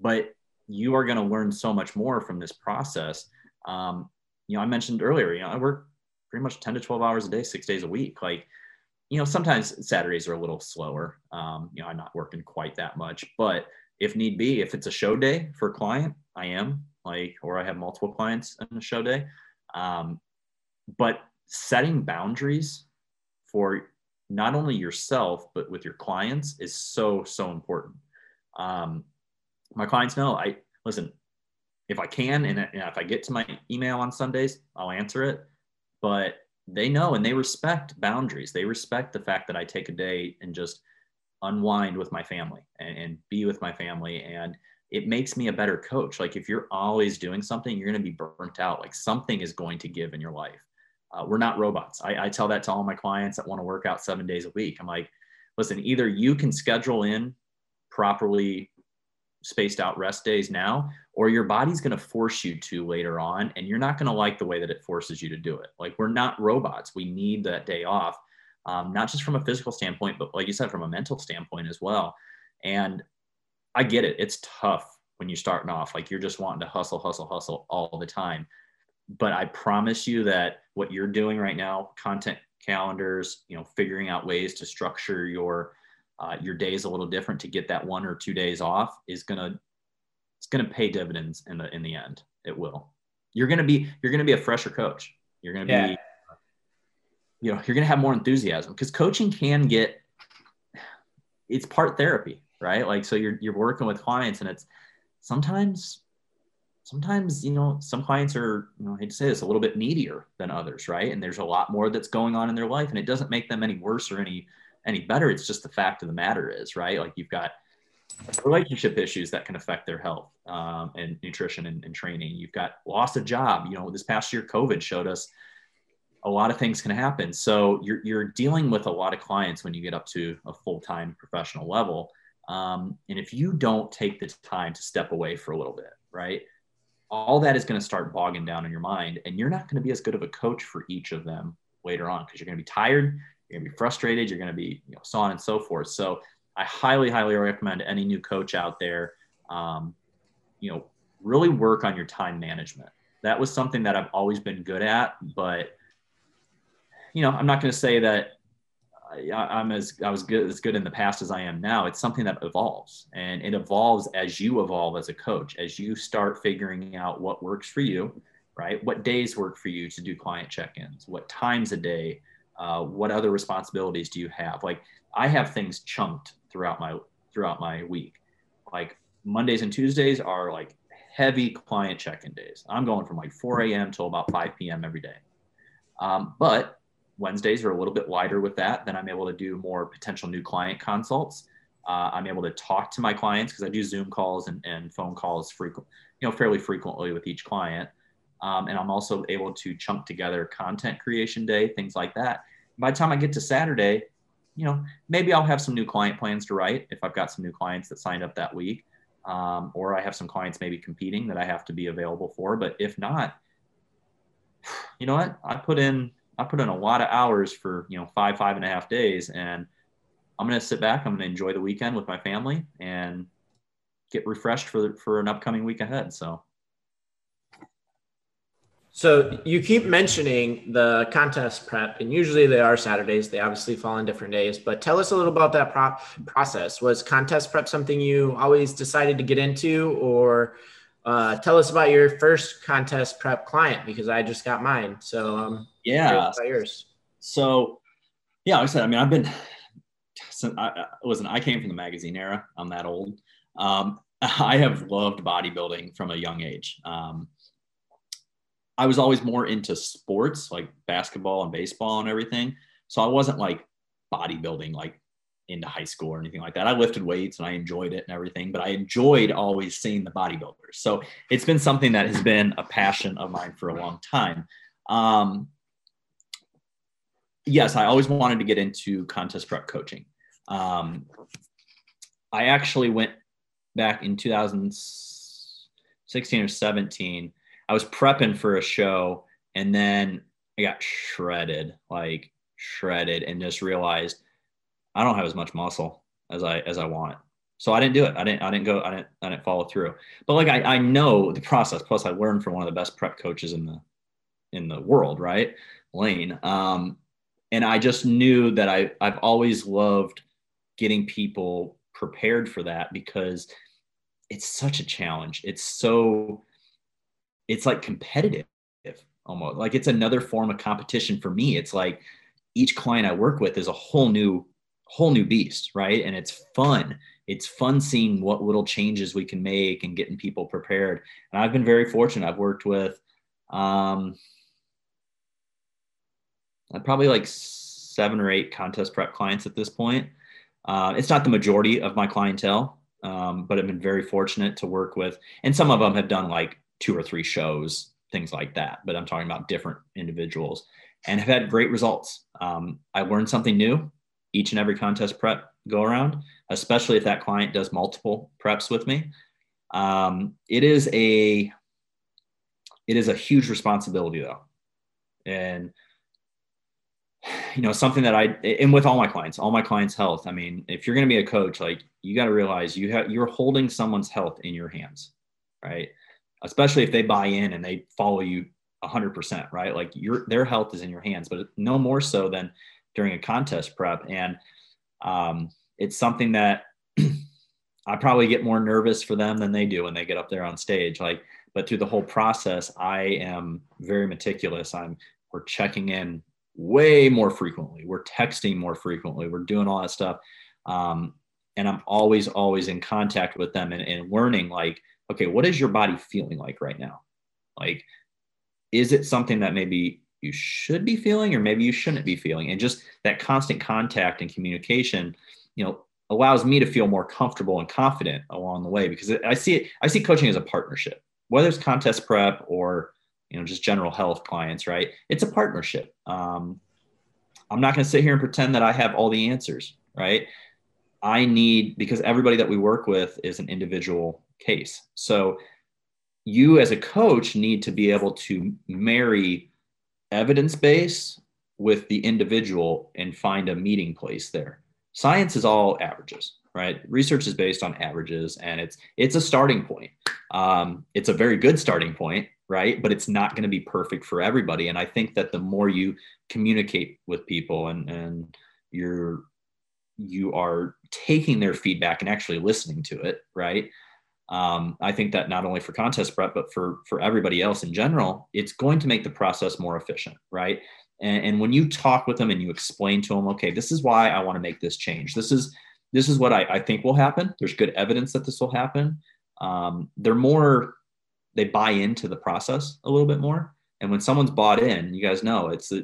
but you are going to learn so much more from this process. Um, you know, I mentioned earlier, you know, I work pretty much 10 to 12 hours a day, six days a week. Like, you know, sometimes Saturdays are a little slower. Um, you know, I'm not working quite that much, but if need be, if it's a show day for a client, I am like, or I have multiple clients in a show day. Um, but setting boundaries for not only yourself, but with your clients is so, so important. Um, my clients know I listen, if I can and, if I get to my email on Sundays, I'll answer it. But they know and they respect boundaries. They respect the fact that I take a day and just unwind with my family and, and be with my family. And it makes me a better coach. Like if you're always doing something, you're going to be burnt out. Like something is going to give in your life. Uh, we're not robots. I, I tell that to all my clients that want to work out seven days a week. I'm like, listen, either you can schedule in properly spaced out rest days now, or your body's going to force you to later on, and you're not going to like the way that it forces you to do it. Like we're not robots. We need that day off, um, not just from a physical standpoint, but like you said, from a mental standpoint as well. And I get it. It's tough when you're starting off. Like you're just wanting to hustle, hustle, hustle all the time. But I promise you that what you're doing right now, content calendars, you know, figuring out ways to structure your uh, your days a little different to get that one or two days off is gonna it's gonna pay dividends in the in the end. It will. You're gonna be you're gonna be a fresher coach. You're gonna yeah. be you know you're gonna have more enthusiasm because coaching can get it's part therapy, right? Like so you're you're working with clients and it's sometimes sometimes you know some clients are you know I hate to say this a little bit needier than others right and there's a lot more that's going on in their life and it doesn't make them any worse or any any better. It's just the fact of the matter is, right? Like you've got relationship issues that can affect their health um, and nutrition and, and, training. You've got lost a job. You know, this past year, COVID showed us a lot of things can happen. So you're, you're dealing with a lot of clients when you get up to a full-time professional level. Um, and if you don't take the time to step away for a little bit, right? All that is going to start bogging down in your mind, and you're not going to be as good of a coach for each of them later on because you're going to be tired you're going to be frustrated. You're going to be, you know, so on and so forth. So I highly, highly recommend any new coach out there, um, you know, really work on your time management. That was something that I've always been good at, but you know, I'm not going to say that I, am as I was good as good in the past as I am now. It's something that evolves, and it evolves as you evolve as a coach, as you start figuring out what works for you, right? What days work for you to do client check-ins? What times a day? Uh, what other responsibilities do you have? Like I have things chunked throughout my throughout my week. Like Mondays and Tuesdays are like heavy client check-in days. I'm going from like 4 a.m. till about 5 p.m. every day. Um, but Wednesdays are a little bit lighter with that. Then I'm able to do more potential new client consults. Uh, I'm able to talk to my clients because I do Zoom calls and, and phone calls frequent, you know, fairly frequently with each client. Um, and I'm also able to chunk together content creation day, things like that. By the time I get to Saturday, you know, maybe I'll have some new client plans to write if I've got some new clients that signed up that week. Um, or I have some clients maybe competing that I have to be available for. But if not, you know what? I put in I put in a lot of hours for you know five five and a half days, and I'm gonna sit back. I'm gonna enjoy the weekend with my family and get refreshed for for an upcoming week ahead. So So you keep mentioning the contest prep, and usually they are Saturdays. They obviously fall on different days. But tell us a little about that pro- process. Was contest prep something you always decided to get into, or uh, tell us about your first contest prep client because I just got mine. So um, yeah, yours. So yeah, like I said, I mean, I've been. since I, listen, I came from the magazine era. I'm that old. Um, [LAUGHS] I have loved bodybuilding from a young age. Um, I was always more into sports like basketball and baseball and everything. So I wasn't like bodybuilding like into high school or anything like that. I lifted weights and I enjoyed it and everything, but I enjoyed always seeing the bodybuilders. So it's been something that has been a passion of mine for a long time. Um, yes, I always wanted to get into contest prep coaching. Um, I actually went back in 2016 or 17 I was prepping for a show and then I got shredded, like shredded, and just realized I don't have as much muscle as I as I want. So I didn't do it. I didn't I didn't go I didn't I didn't follow through. But like I, I know the process. Plus I learned from one of the best prep coaches in the in the world, right? Layne. Um, and I just knew that I I've always loved getting people prepared for that because it's such a challenge. It's so it's like competitive almost. Like it's another form of competition for me. It's like each client i work with is a whole new whole new beast right? And it's fun. It's fun seeing what little changes we can make and getting people prepared. And i've been very fortunate. I've worked with um probably like seven or eight contest prep clients at this point. Uh, it's not the majority of my clientele um, but i've been very fortunate to work with and some of them have done like two or three shows, things like that. But I'm talking about different individuals and have had great results. Um, I learned something new each and every contest prep go around, especially if that client does multiple preps with me. Um, it is a it is a huge responsibility though, and you know something that I and with all my clients, all my clients' health. I mean, if you're going to be a coach, like you got to realize you have you're holding someone's health in your hands, right? Especially if they buy in and they follow you 100%, right? Like your their health is in your hands, but no more so than during a contest prep. And um, it's something that [CLEARS THROAT] I probably get more nervous for them than they do when they get up there on stage. Like, but through the whole process, I am very meticulous. I'm we're checking in way more frequently. We're texting more frequently. We're doing all that stuff. Um, and I'm always, always in contact with them and, and learning like okay, what is your body feeling like right now? Like, is it something that maybe you should be feeling or maybe you shouldn't be feeling? And just that constant contact and communication, you know, allows me to feel more comfortable and confident along the way because I see it, I see coaching as a partnership, whether it's contest prep or, you know, just general health clients, right? It's a partnership. Um, I'm not going to sit here and pretend that I have all the answers, right? I need because everybody that we work with is an individual case. So you as a coach need to be able to marry evidence base with the individual and find a meeting place there. Science is all averages, right? Research is based on averages, and it's it's a starting point. Um, it's a very good starting point, right? But it's not going to be perfect for everybody. And I think that the more you communicate with people and and you're you are taking their feedback and actually listening to it, right? Um, I think that not only for contest prep, but for for everybody else in general, it's going to make the process more efficient, right? And, and when you talk with them and you explain to them, okay, this is why I want to make this change. This is this is what I, I think will happen. There's good evidence that this will happen. Um, they're more they buy into the process a little bit more. And when someone's bought in, you guys know it's a,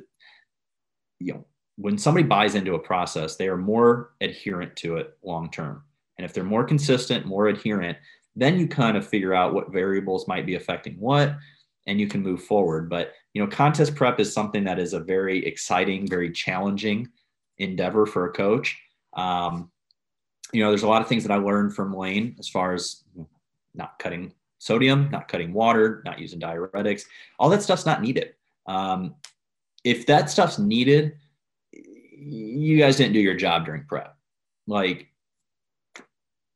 you know when somebody buys into a process, they are more adherent to it long term. And if they're more consistent, more adherent, then you kind of figure out what variables might be affecting what and you can move forward. But you know contest prep is something that is a very exciting very challenging endeavor for a coach. Um, you know there's a lot of things that i learned from Layne as far as not cutting sodium not cutting water not using diuretics. All that stuff's not needed. Um, if that stuff's needed you guys didn't do your job during prep. Like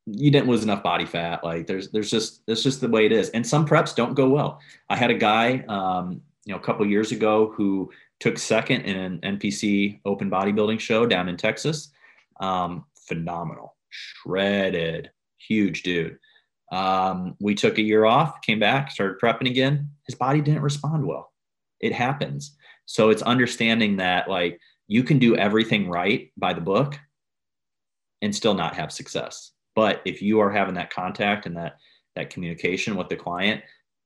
you didn't lose enough body fat. Like there's there's just it's just the way it is. And some preps don't go well. I had a guy um, you know, a couple years ago who took second in an NPC open bodybuilding show down in Texas. Um, phenomenal, shredded, huge dude. Um, we took a year off, came back, started prepping again. His body didn't respond well. It happens. So it's understanding that like you can do everything right by the book and still not have success. But if you are having that contact and that that communication with the client,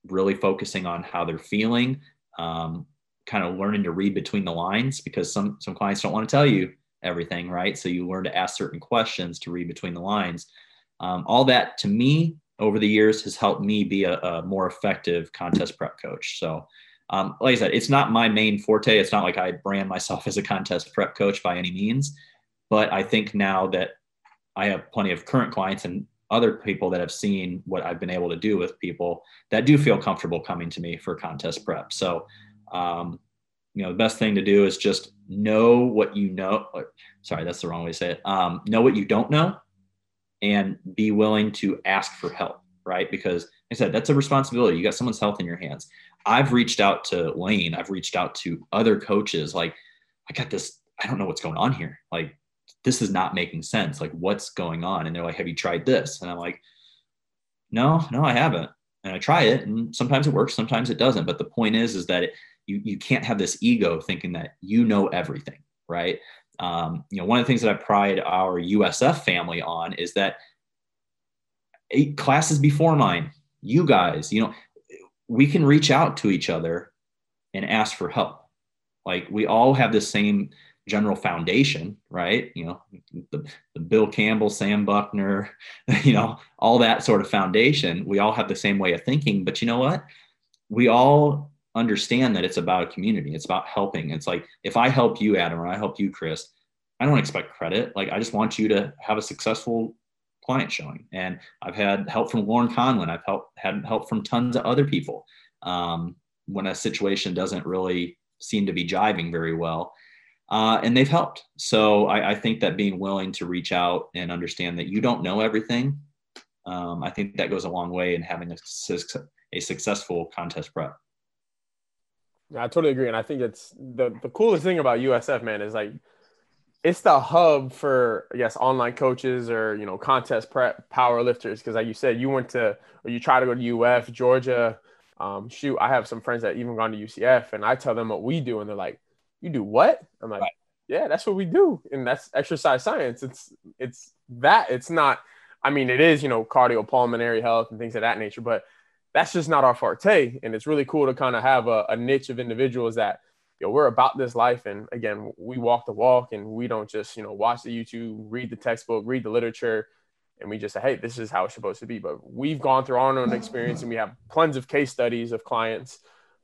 really focusing on how they're feeling, um, kind of learning to read between the lines because some some clients don't want to tell you everything, right? So you learn to ask certain questions to read between the lines. Um, all that to me over the years has helped me be a, a more effective contest prep coach. So, um, like I said, it's not my main forte. It's not like I brand myself [LAUGHS] as a contest prep coach by any means, but I think now that I have plenty of current clients and other people that have seen what I've been able to do with people that do feel comfortable coming to me for contest prep. So, um, you know, the best thing to do is just know what you know. Sorry, that's the wrong way to say it. Um, know what you don't know and be willing to ask for help, right? Because like I said, that's a responsibility. You got someone's health in your hands. I've reached out to Layne, I've reached out to other coaches, like, I got this, I don't know what's going on here. Like, this is not making sense. Like, what's going on? And they're like, Have you tried this? And I'm like, No, no, I haven't. And I try it, and sometimes it works, sometimes it doesn't. But the point is, is that it, you you can't have this ego thinking that you know everything, right? Um, you know, one of the things that I pride our USF family on is that eight classes before mine, you guys, you know, we can reach out to each other and ask for help. Like we all have the same general foundation, right? You know, the, the, Bill Campbell, Sam Buckner, [LAUGHS] you know, all that sort of foundation. We all have the same way of thinking, but you know what? We all understand that it's about a community. It's about helping. It's like if I help you, Adam, or I help you, Chris, I don't expect credit. Like I just want you to have a successful client showing. And I've had help from Lauren Conlin. I've helped had help from tons of other people. Um, when a situation doesn't really seem to be jiving very well. Uh, and they've helped. So I, I, think that being willing to reach out and understand that you don't know everything, um, I think that goes a long way in having a, a successful contest prep. Yeah, I totally agree, and I think it's the the coolest thing about USF, man, is like it's the hub for I guess online coaches or you know contest prep power lifters because like you said, you went to or you try to go to UF, Georgia. Um, shoot, I have some friends that even gone to UCF, and I tell them what we do, and they're like, "You do what?" I'm like, right. "Yeah, that's what we do, and that's exercise science. It's it's that. It's not. I mean, it is you know cardiopulmonary health and things of that nature, but that's just not our forte. And it's really cool to kind of have a, a niche of individuals that, you know, we're about this life. And again, we walk the walk and we don't just, you know, watch the YouTube, read the textbook, read the literature, and we just say, hey, this is how it's supposed to be. But we've gone through our own experience and we have tons of case studies of clients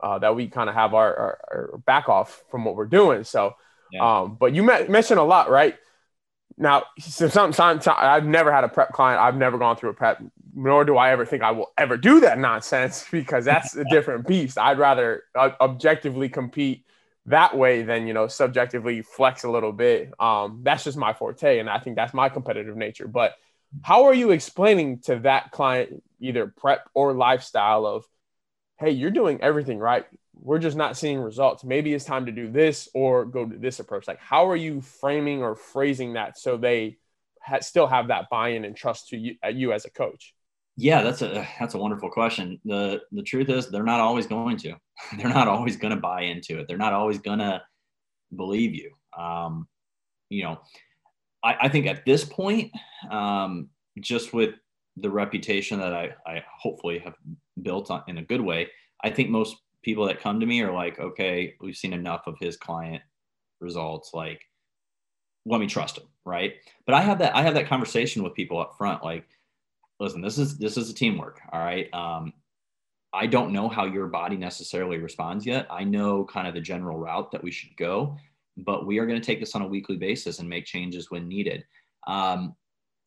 uh, that we kind of have our, our, our, back off from what we're doing. So, yeah. um, but you mentioned a lot, right? Now, so sometimes I've never had a prep client. I've never gone through a prep, nor do I ever think I will ever do that nonsense [LAUGHS] because that's a different [LAUGHS] beast. I'd rather uh, objectively compete that way than you know subjectively flex a little bit. Um, that's just my forte, and I think that's my competitive nature. But how are you explaining to that client either prep or lifestyle of, hey, you're doing everything right we're just not seeing results. Maybe it's time to do this or go to this approach. Like, how are you framing or phrasing that so they ha- still have that buy-in and trust to you, uh, you as a coach? Yeah, that's a that's a wonderful question. the The truth is, they're not always going to. [LAUGHS] they're not always going to buy into it. They're not always going to believe you. Um, you know, I, I think at this point, um, just with the reputation that I, I hopefully have built on in a good way, I think most people that come to me are like, okay, we've seen enough of his client results. Like, let me trust him, right? But I have that I have that conversation with people up front. Like, listen, this is this is a teamwork. All right. Um, I don't know how your body necessarily responds yet. I know kind of the general route that we should go, but we are going to take this on a weekly basis and make changes when needed. Um,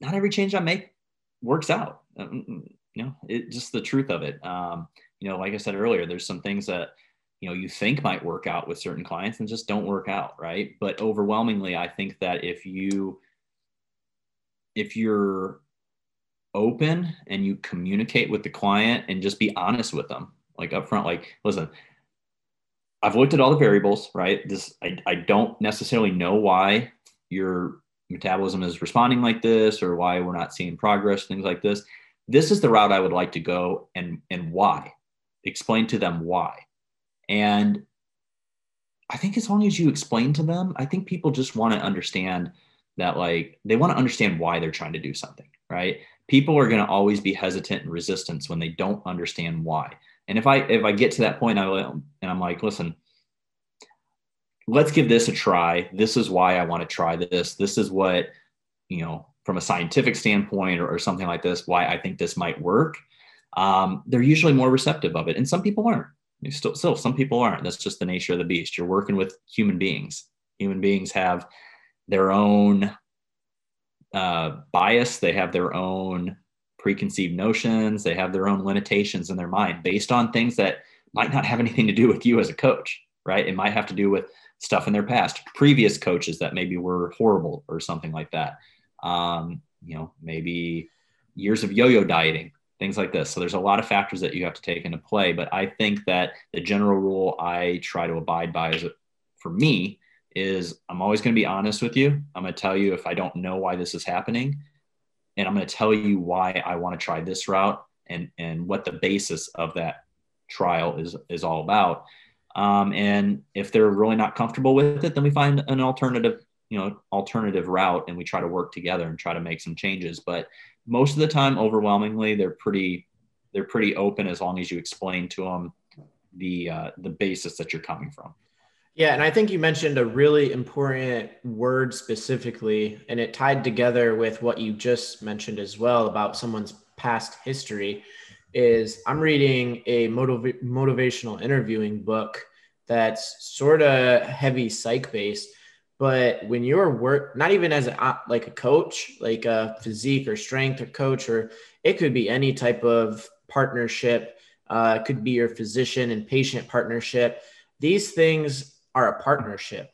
not every change I make works out. You know, it just the truth of it. Um, you know, like I said earlier, there's some things that, you know, you think might work out with certain clients and just don't work out. Right. But overwhelmingly, I think that if you, if you're open and you communicate with the client and just be honest with them, like upfront, like, listen, I've looked at all the variables, right? This I, I don't necessarily know why your metabolism is responding like this or why we're not seeing progress, things like this. This is the route I would like to go and and why. Explain to them why. And I think as long as you explain to them, I think people just want to understand that like they want to understand why they're trying to do something, right? People are going to always be hesitant and resistance when they don't understand why. And if I if I get to that point, I will, and I'm like, listen, let's give this a try. This is why I want to try this. This is what you know from a scientific standpoint or, or something like this, why I think this might work. Um, they're usually more receptive of it, and some people aren't. Still, still, some people aren't. That's just the nature of the beast. You're working with human beings. Human beings have their own uh, bias. They have their own preconceived notions. They have their own limitations in their mind based on things that might not have anything to do with you as a coach, right? It might have to do with stuff in their past, previous coaches that maybe were horrible or something like that. Um, you know, maybe years of yo-yo dieting, things like this. So there's a lot of factors that you have to take into play. But I think that the general rule I try to abide by is for me is I'm always going to be honest with you. I'm going to tell you if I don't know why this is happening and I'm going to tell you why I want to try this route and and what the basis of that trial is is all about. Um, and if they're really not comfortable with it, then we find an alternative, you know, alternative route, and we try to work together and try to make some changes. But most of the time, overwhelmingly, they're pretty they're pretty open as long as you explain to them the uh, the basis that you're coming from. Yeah, and I think you mentioned a really important word specifically, and it tied together with what you just mentioned as well about someone's past history. Is I'm reading a motiv- motivational interviewing book that's sort of heavy psych based, but when you're work, not even as a like a coach, like a physique or strength or coach, or it could be any type of partnership. Uh, it could be your physician and patient partnership. These things are a partnership.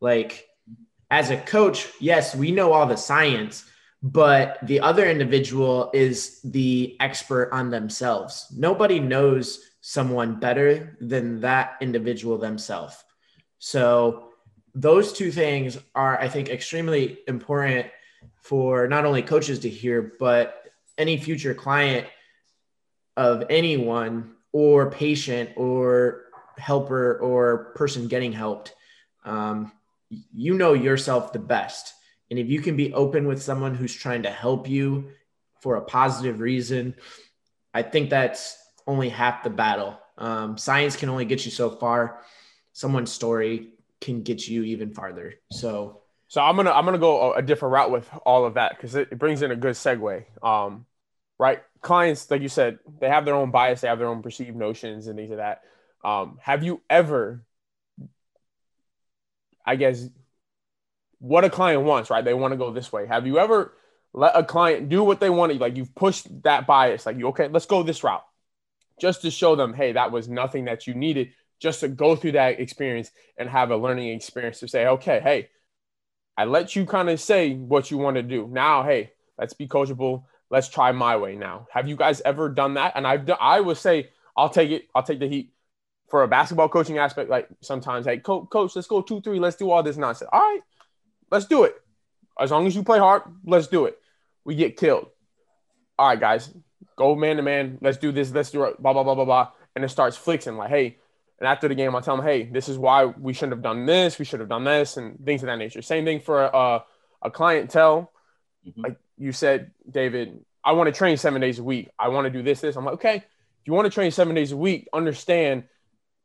Like as a coach, yes, we know all the science, but the other individual is the expert on themselves. Nobody knows someone better than that individual themselves. So those two things are, I think, extremely important for not only coaches to hear, but any future client of anyone or patient or helper or person getting helped, um, you know yourself the best. And if you can be open with someone who's trying to help you for a positive reason, I think that's only half the battle. Um, science can only get you so far. Someone's story can get you even farther. So, so I'm gonna I'm gonna go a different route with all of that because it, it, brings in a good segue. Um, right, clients, like you said, they have their own bias, they have their own perceived notions and things of like that. Um, have you ever, I guess, what a client wants, right? They want to go this way. Have you ever let a client do what they wanted? Like you've pushed that bias, like you, okay, let's go this route just to show them, hey, that was nothing that you needed, just to go through that experience and have a learning experience to say, okay, hey, I let you kind of say what you want to do. Now, hey, let's be coachable. Let's try my way now. Have you guys ever done that? And I've done, I would say, I'll take it. I'll take the heat for a basketball coaching aspect, like sometimes, hey, coach, coach, let's go two, three, let's do all this nonsense. All right, let's do it. As long as you play hard, let's do it. We get killed. All right, guys, go man to man. Let's do this. Let's do it. Blah blah blah blah blah. And it starts flexing like, hey. And after the game, I tell them, hey, this is why we shouldn't have done this. We should have done this, and things of that nature. Same thing for a, a clientele. Mm-hmm. Like you said, David, I want to train seven days a week. I want to do this, this. I'm like, okay, if you want to train seven days a week, understand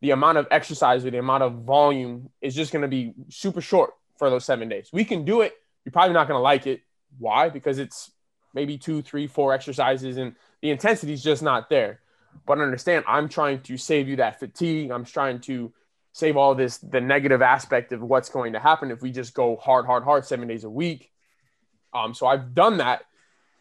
the amount of exercise or the amount of volume is just going to be super short for those seven days. We can do it. You're probably not going to like it. Why? Because it's maybe two, three, four exercises and the intensity is just not there. But understand, I'm trying to save you that fatigue. I'm trying to save all this, the negative aspect of what's going to happen if we just go hard, hard, hard seven days a week. Um, so I've done that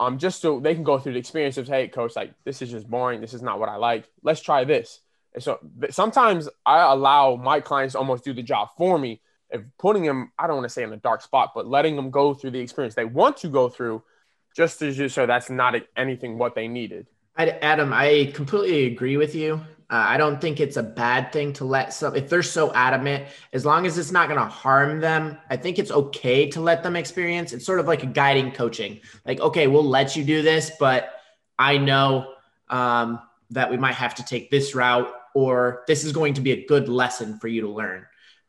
um, just so they can go through the experience of, hey, coach, like this is just boring. This is not what I like. Let's try this. And so sometimes I allow my clients to almost do the job for me of putting them, I don't want to say in a dark spot, but letting them go through the experience they want to go through just to just so that's not anything what they needed. Adam, I completely agree with you. Uh, I don't think it's a bad thing to let some, if they're so adamant, as long as it's not going to harm them, I think it's okay to let them experience. It's sort of like a guiding coaching. Like, okay, we'll let you do this, but I know um, that we might have to take this route, or this is going to be a good lesson for you to learn.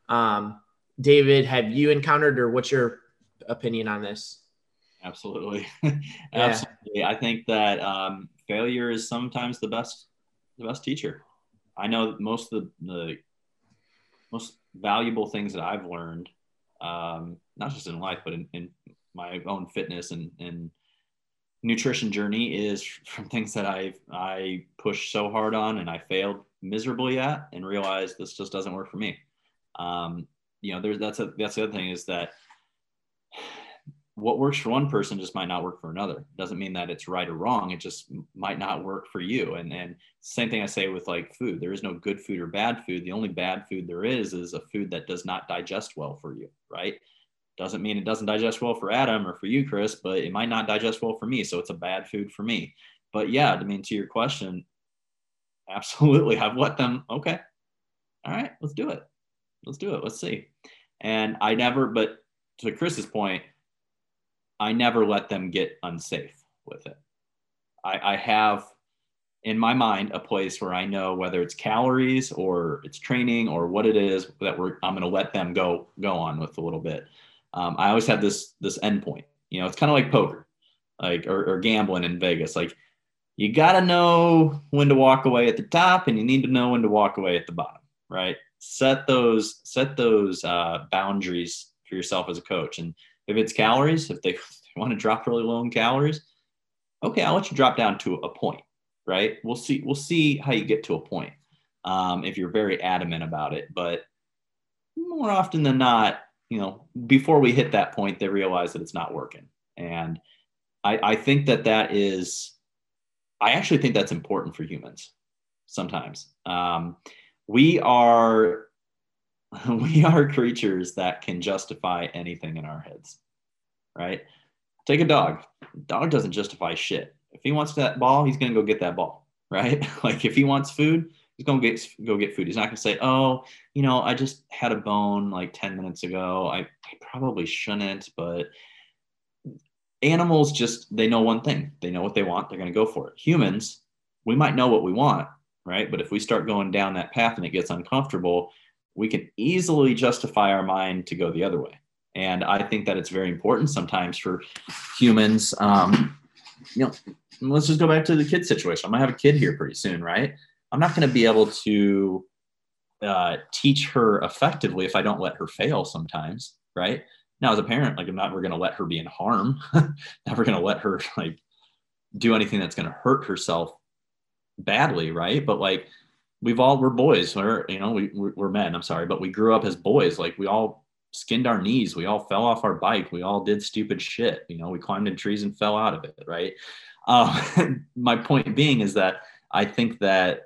Um, David, have you encountered, or what's your opinion on this? Absolutely, [LAUGHS] absolutely. Yeah. I think that um, failure is sometimes the best, the best teacher. I know most of the, the most valuable things that I've learned, um, not just in life, but in, in my own fitness and, and nutrition journey is [LAUGHS] from things that I I pushed so hard on and I failed miserably at and realized this just doesn't work for me. Um, you know, there's that's a that's the other thing is that what works for one person just might not work for another. It doesn't mean that it's right or wrong. It just might not work for you. And and same thing I say with like food. There is no good food or bad food. The only bad food there is is a food that does not digest well for you, right? Doesn't mean it doesn't digest well for Adam or for you, Chris, but it might not digest well for me. So it's a bad food for me. But yeah, I mean, to your question, [LAUGHS] absolutely. I've let them, okay, all right, let's do it. Let's do it. Let's see. And I never, but to Chris's point, I never let them get unsafe with it. I, I have in my mind a place where I know whether it's calories or it's training or what it is that we're I'm going to let them go go on with a little bit. Um, I always have this this end point. You know, it's kind of like poker, like or, or gambling in Vegas. Like you got to know when to walk away at the top, and you need to know when to walk away at the bottom. Right? Set those set those uh, boundaries for yourself as a coach, and if it's calories, if they, [LAUGHS] want to drop really low in calories, okay, I'll let you drop down to a point, right? We'll see. We'll see how you get to a point um, if you're very adamant about it. But more often than not, you know, before we hit that point, they realize that it's not working. And I, I think that that is, I actually think that's important for humans sometimes. Um, we are [LAUGHS] we are creatures that can justify anything in our heads, right? Take a dog. Dog doesn't justify shit. If he wants that ball, he's gonna go get that ball, [LAUGHS] right? like if he wants food, he's gonna get go get food. He's not gonna say, "Oh, you know, I just had a bone like ten minutes ago. I, I probably shouldn't." But animals just they know one thing. They know what they want. They're gonna go for it. Humans, we might know what we want, right? But if we start going down that path and it gets uncomfortable, we can easily justify our mind to go the other way. And I think that it's very important sometimes for humans. Um, you know, let's just go back to the kid situation. I'm gonna have a kid here pretty soon, right? I'm not gonna be able to uh, teach her effectively if I don't let her fail sometimes, right? Now, as a parent, like I'm not, we're gonna let her be in harm. [LAUGHS] Never gonna let her like do anything that's gonna hurt herself badly, right? But like we've all we're boys we're you know we we're men i'm sorry but we grew up as boys like we all skinned our knees we all fell off our bike we all did stupid shit you know we climbed in trees and fell out of it right? Um, [LAUGHS] my point being is that i think that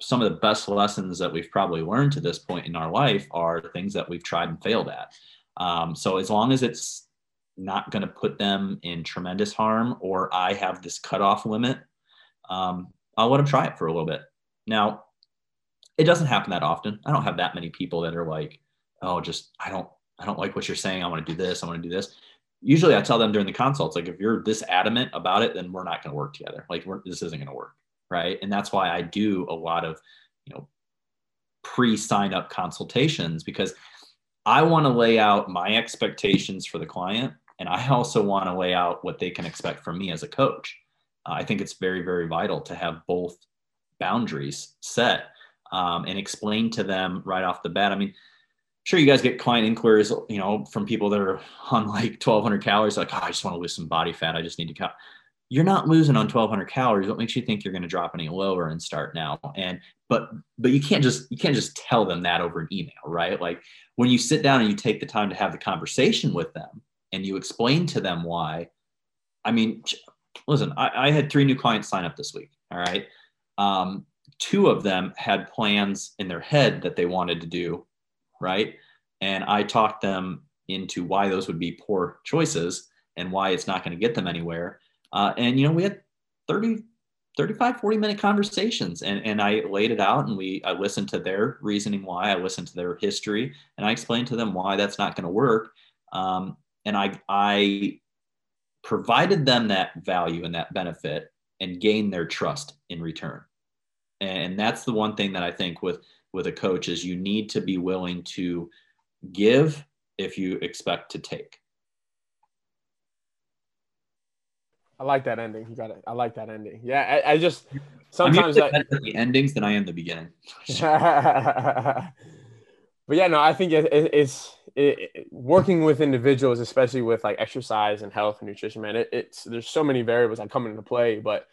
some of the best lessons that we've probably learned to this point in our life are things that we've tried and failed at. Um, so as long as it's not going to put them in tremendous harm or i have this cutoff limit um, i'll let them try it for a little bit now, it doesn't happen that often. I don't have that many people that are like, oh, just I don't I don't like what you're saying. I want to do this. I want to do this. Usually, I tell them during the consults, like, if you're this adamant about it, then we're not going to work together. Like, this isn't going to work, right? And that's why I do a lot of, you know, pre-sign up consultations because I want to lay out my expectations for the client, and I [LAUGHS] also want to lay out what they can expect from me as a coach. Uh, I think it's very, very vital to have both boundaries set um, and explain to them right off the bat. I mean, sure, you guys get client inquiries, you know, from people that are on like 1200 calories, like, oh, I just want to lose some body fat. I just need to cut. You're not losing on 1200 calories. What makes you think you're going to drop any lower and start now? And, but, but you can't just, you can't just tell them that over an email, right? Like when you sit down and you take the time to have the conversation with them and you explain to them why, I mean, listen, I, I had three new clients sign up this week. All right um, two of them had plans in their head that they wanted to do, right? And I talked them into why those would be poor choices and why it's not going to get them anywhere. Uh, and, you know, we had 30, 35 40 minute conversations and, and i laid it out and we i listened to their reasoning why i listened to their history and i explained to them why that's not going to work um, and i i provided them that value and that benefit and gained their trust in return and that's the one thing that i think with with a coach is you need to be willing to give if you expect to take I like that ending. You got it. I like that ending. Yeah, I, I just sometimes I'm that, the endings than I am the beginning. [LAUGHS] but yeah, no, I think it, it, it's it, working with individuals, especially with like exercise and health and nutrition. Man, it's there's so many variables that come into play, but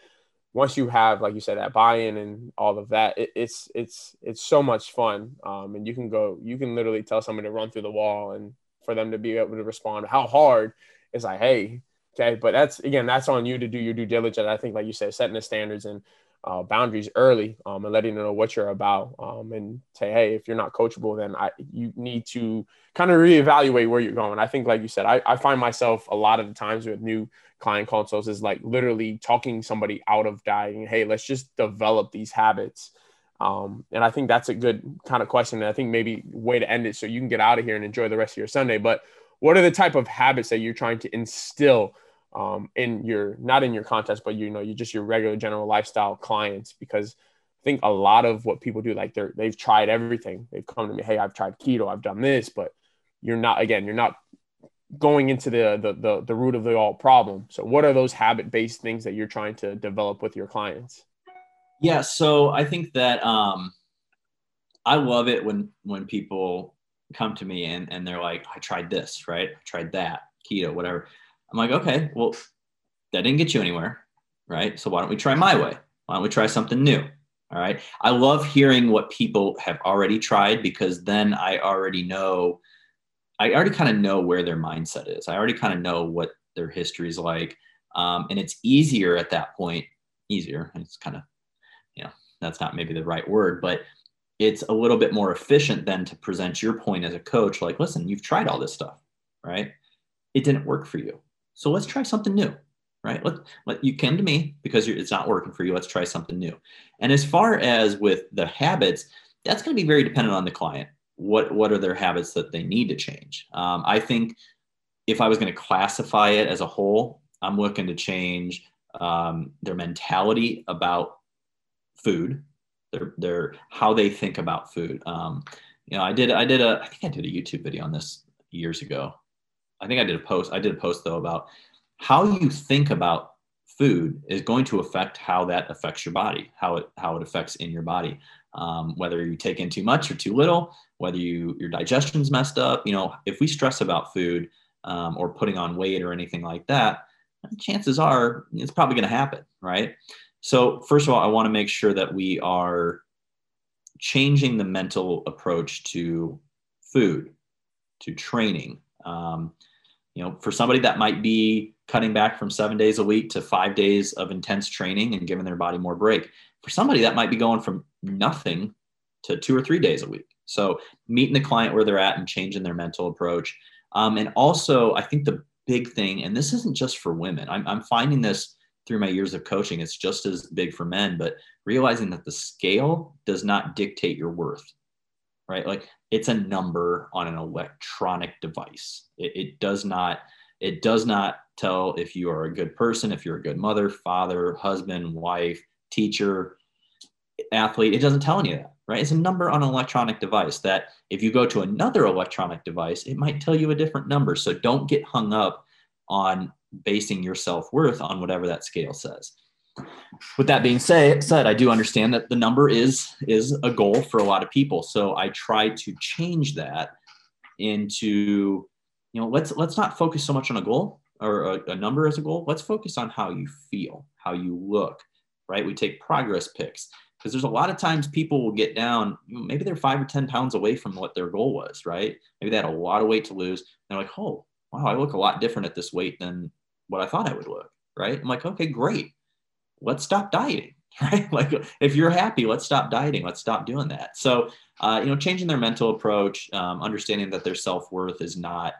once you have, like you said, that buy-in and all of that, it's it's it's so much fun. Um, and you can go, you can literally tell somebody to run through the wall, and for them to be able to respond, how hard it's like, hey Okay. But that's, again, that's on you to do your due diligence. I think, like you said, setting the standards and uh, boundaries early um, and letting them know what you're about um, and say, hey, if you're not coachable, then I, you need to kind of reevaluate where you're going. I think, like you said, I, I find myself a lot of the times with new client consults is like literally talking somebody out of dieting. Hey, let's just develop these habits. Um, and I think that's a good kind of question. And I think maybe way to end it so you can get out of here and enjoy the rest of your Sunday. But what are the type of habits that you're trying to instill um, in your not in your contest, but you know, you just your regular general lifestyle clients because I think a lot of what people do, like they're they've tried everything. They've come to me, hey, I've tried keto, I've done this, but you're not again, you're not going into the the the, the root of the all problem. So what are those habit based things that you're trying to develop with your clients? Yeah, so I think that um I love it when when people come to me and, and they're like, I tried this, right? I tried that, keto, whatever. I'm like, okay, well, that didn't get you anywhere, right? So why don't we try my way? Why don't we try something new? All right. I love hearing what people have already tried because then I already know, I already kind of know where their mindset is. I already kind of know what their history is like. Um, and it's easier at that point, easier. And it's kind of, you know, that's not maybe the right word, but it's a little bit more efficient than to present your point as a coach like, listen, you've tried all this stuff, right? It didn't work for you. So let's try something new, right? Let, let you came to me because it's not working for you. Let's try something new. And as far as with the habits, that's going to be very dependent on the client. What what are their habits that they need to change? Um, I think if I was going to classify it as a whole, I'm looking to change um, their mentality about food, their their how they think about food. Um, you know, I did I did a I think I did a YouTube video on this years ago. I think I did a post. I did a post though about how you think about food is going to affect how that affects your body, how it how it affects in your body. Um, whether you take in too much or too little, whether you your digestion's messed up. You know, if we stress about food um, or putting on weight or anything like that, chances are it's probably going to happen, right? So first of all, I want to make sure that we are changing the mental approach to food, to training, um, you know, for somebody that might be cutting back from seven days a week to five days of intense training and giving their body more break. For somebody that might be going from nothing to two or three days a week. So meeting the client where they're at and changing their mental approach. Um, and also, I think the big thing, and this isn't just for women, I'm, I'm finding this through my years of coaching, it's just as big for men, but realizing that the scale does not dictate your worth, right? Like it's a number on an electronic device. It, it, does not it does not tell if you are a good person, if you're a good mother, father, husband, wife, teacher, athlete. It doesn't tell any of that, right? It's a number on an electronic device that if you go to another electronic device, it might tell you a different number. So don't get hung up on basing your self worth on whatever that scale says with that being say, said, I do understand that the number is is a goal for a lot of people. So I try to change that into, you know, let's let's not focus so much on a goal or a, a number as a goal. Let's focus on how you feel, how you look, right? We take progress pics because there's a lot of times people will get down, maybe they're five or 10 pounds away from what their goal was, right? Maybe they had a lot of weight to lose. They're like, oh, wow, I look a lot different at this weight than what I thought I would look, right? I'm like, okay, great let's stop dieting [LAUGHS] right like if you're happy let's stop dieting let's stop doing that so uh, you know changing their mental approach um, understanding that their self-worth is not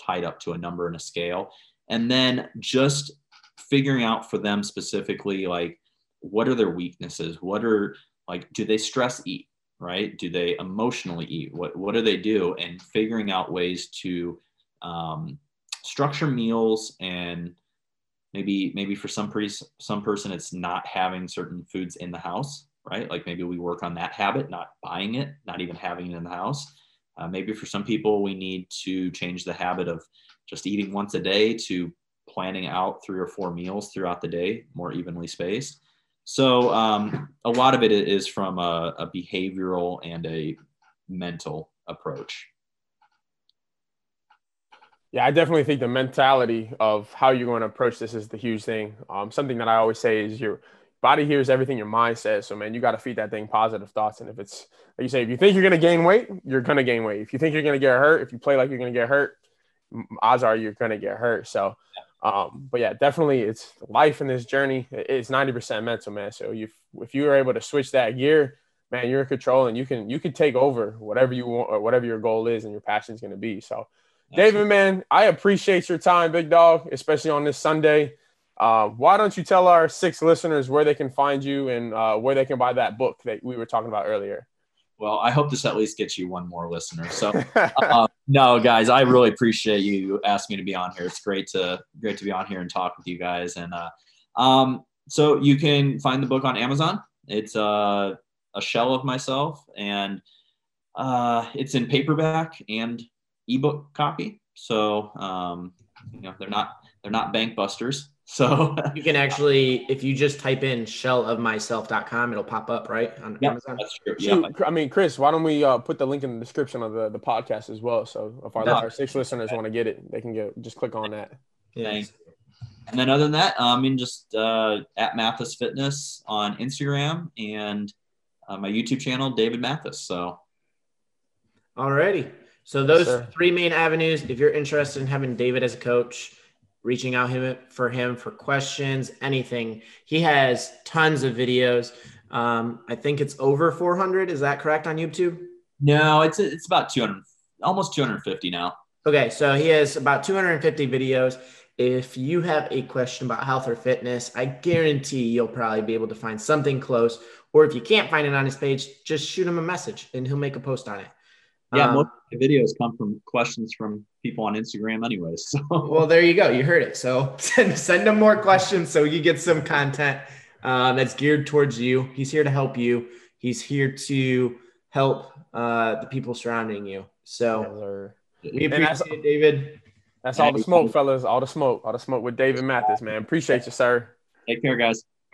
tied up to a number and a scale and then just figuring out for them specifically like what are their weaknesses? What are like, do they stress eat? Right? Do they emotionally eat? What what do they do? And figuring out ways to um, structure meals and maybe maybe for some pre- some person it's not having certain foods in the house right? Like maybe we work on that habit not buying it not even having it in the house. Uh, maybe for some people we need to change the habit of just eating once a day to planning out three or four meals throughout the day more evenly spaced. So um, a lot of it is from a, a behavioral and a mental approach yeah, I definitely think the mentality of how you're going to approach this is the huge thing. Um, something that I always say is your body hears everything your mind says. So, man, you got to feed that thing positive thoughts. And if it's, like you say, if you think you're going to gain weight, you're going to gain weight. If you think you're going to get hurt, if you play like you're going to get hurt, odds are you're going to get hurt. So, um, but yeah, definitely it's life in this journey. It's 90% mental, man. So you, if you are able to switch that gear, man, you're in control and you can, you can take over whatever you want or whatever your goal is and your passion is going to be. So, David, man, I appreciate your time, big dog, especially on this Sunday. Uh, why don't you tell our six listeners where they can find you and uh, where they can buy that book that we were talking about earlier? Well, I hope this at least gets you one more listener. So, [LAUGHS] uh, no, guys, I really appreciate you asking me to be on here. It's great to great to be on here and talk with you guys. And uh, um, so you can find the book on Amazon. It's uh, a shell of myself, and uh, it's in paperback and ebook copy. So um, you know they're not they're not bank busters. [LAUGHS] So you can actually, if you just type in shellofmyself.com, it'll pop up right on yeah, Amazon. That's true. Yeah. I mean, Chris, why don't we uh, put the link in the description of the, the podcast as well? So if our, no. our six listeners want to get it, they can go just click on that. Yeah. And then other than that, I mean, just uh, at Mathis Fitness on Instagram and uh, my YouTube channel, David Mathis. So. Alrighty. So those yes, three main avenues, if you're interested in having David as a coach, reaching out him for him for questions, anything. He has tons of videos. Um, I think it's over 400. Is that correct on YouTube? No, it's it's about 200, almost 250 now. Okay, so he has about 250 videos. If you have a question about health or fitness, I guarantee you'll probably be able to find something close. Or if you can't find it on his page, just shoot him a message and he'll make a post on it. Yeah, um, most of the videos come from questions from people on Instagram, anyways. So. Well, there you go. You heard it. So [LAUGHS] send send them more questions so you get some content uh, that's geared towards you. He's here to help you. He's here to help uh, the people surrounding you. So we appreciate it, David. That's all the smoke, fellas. All the smoke. All the smoke with David Mathis, man. Appreciate you, sir. Take care, guys.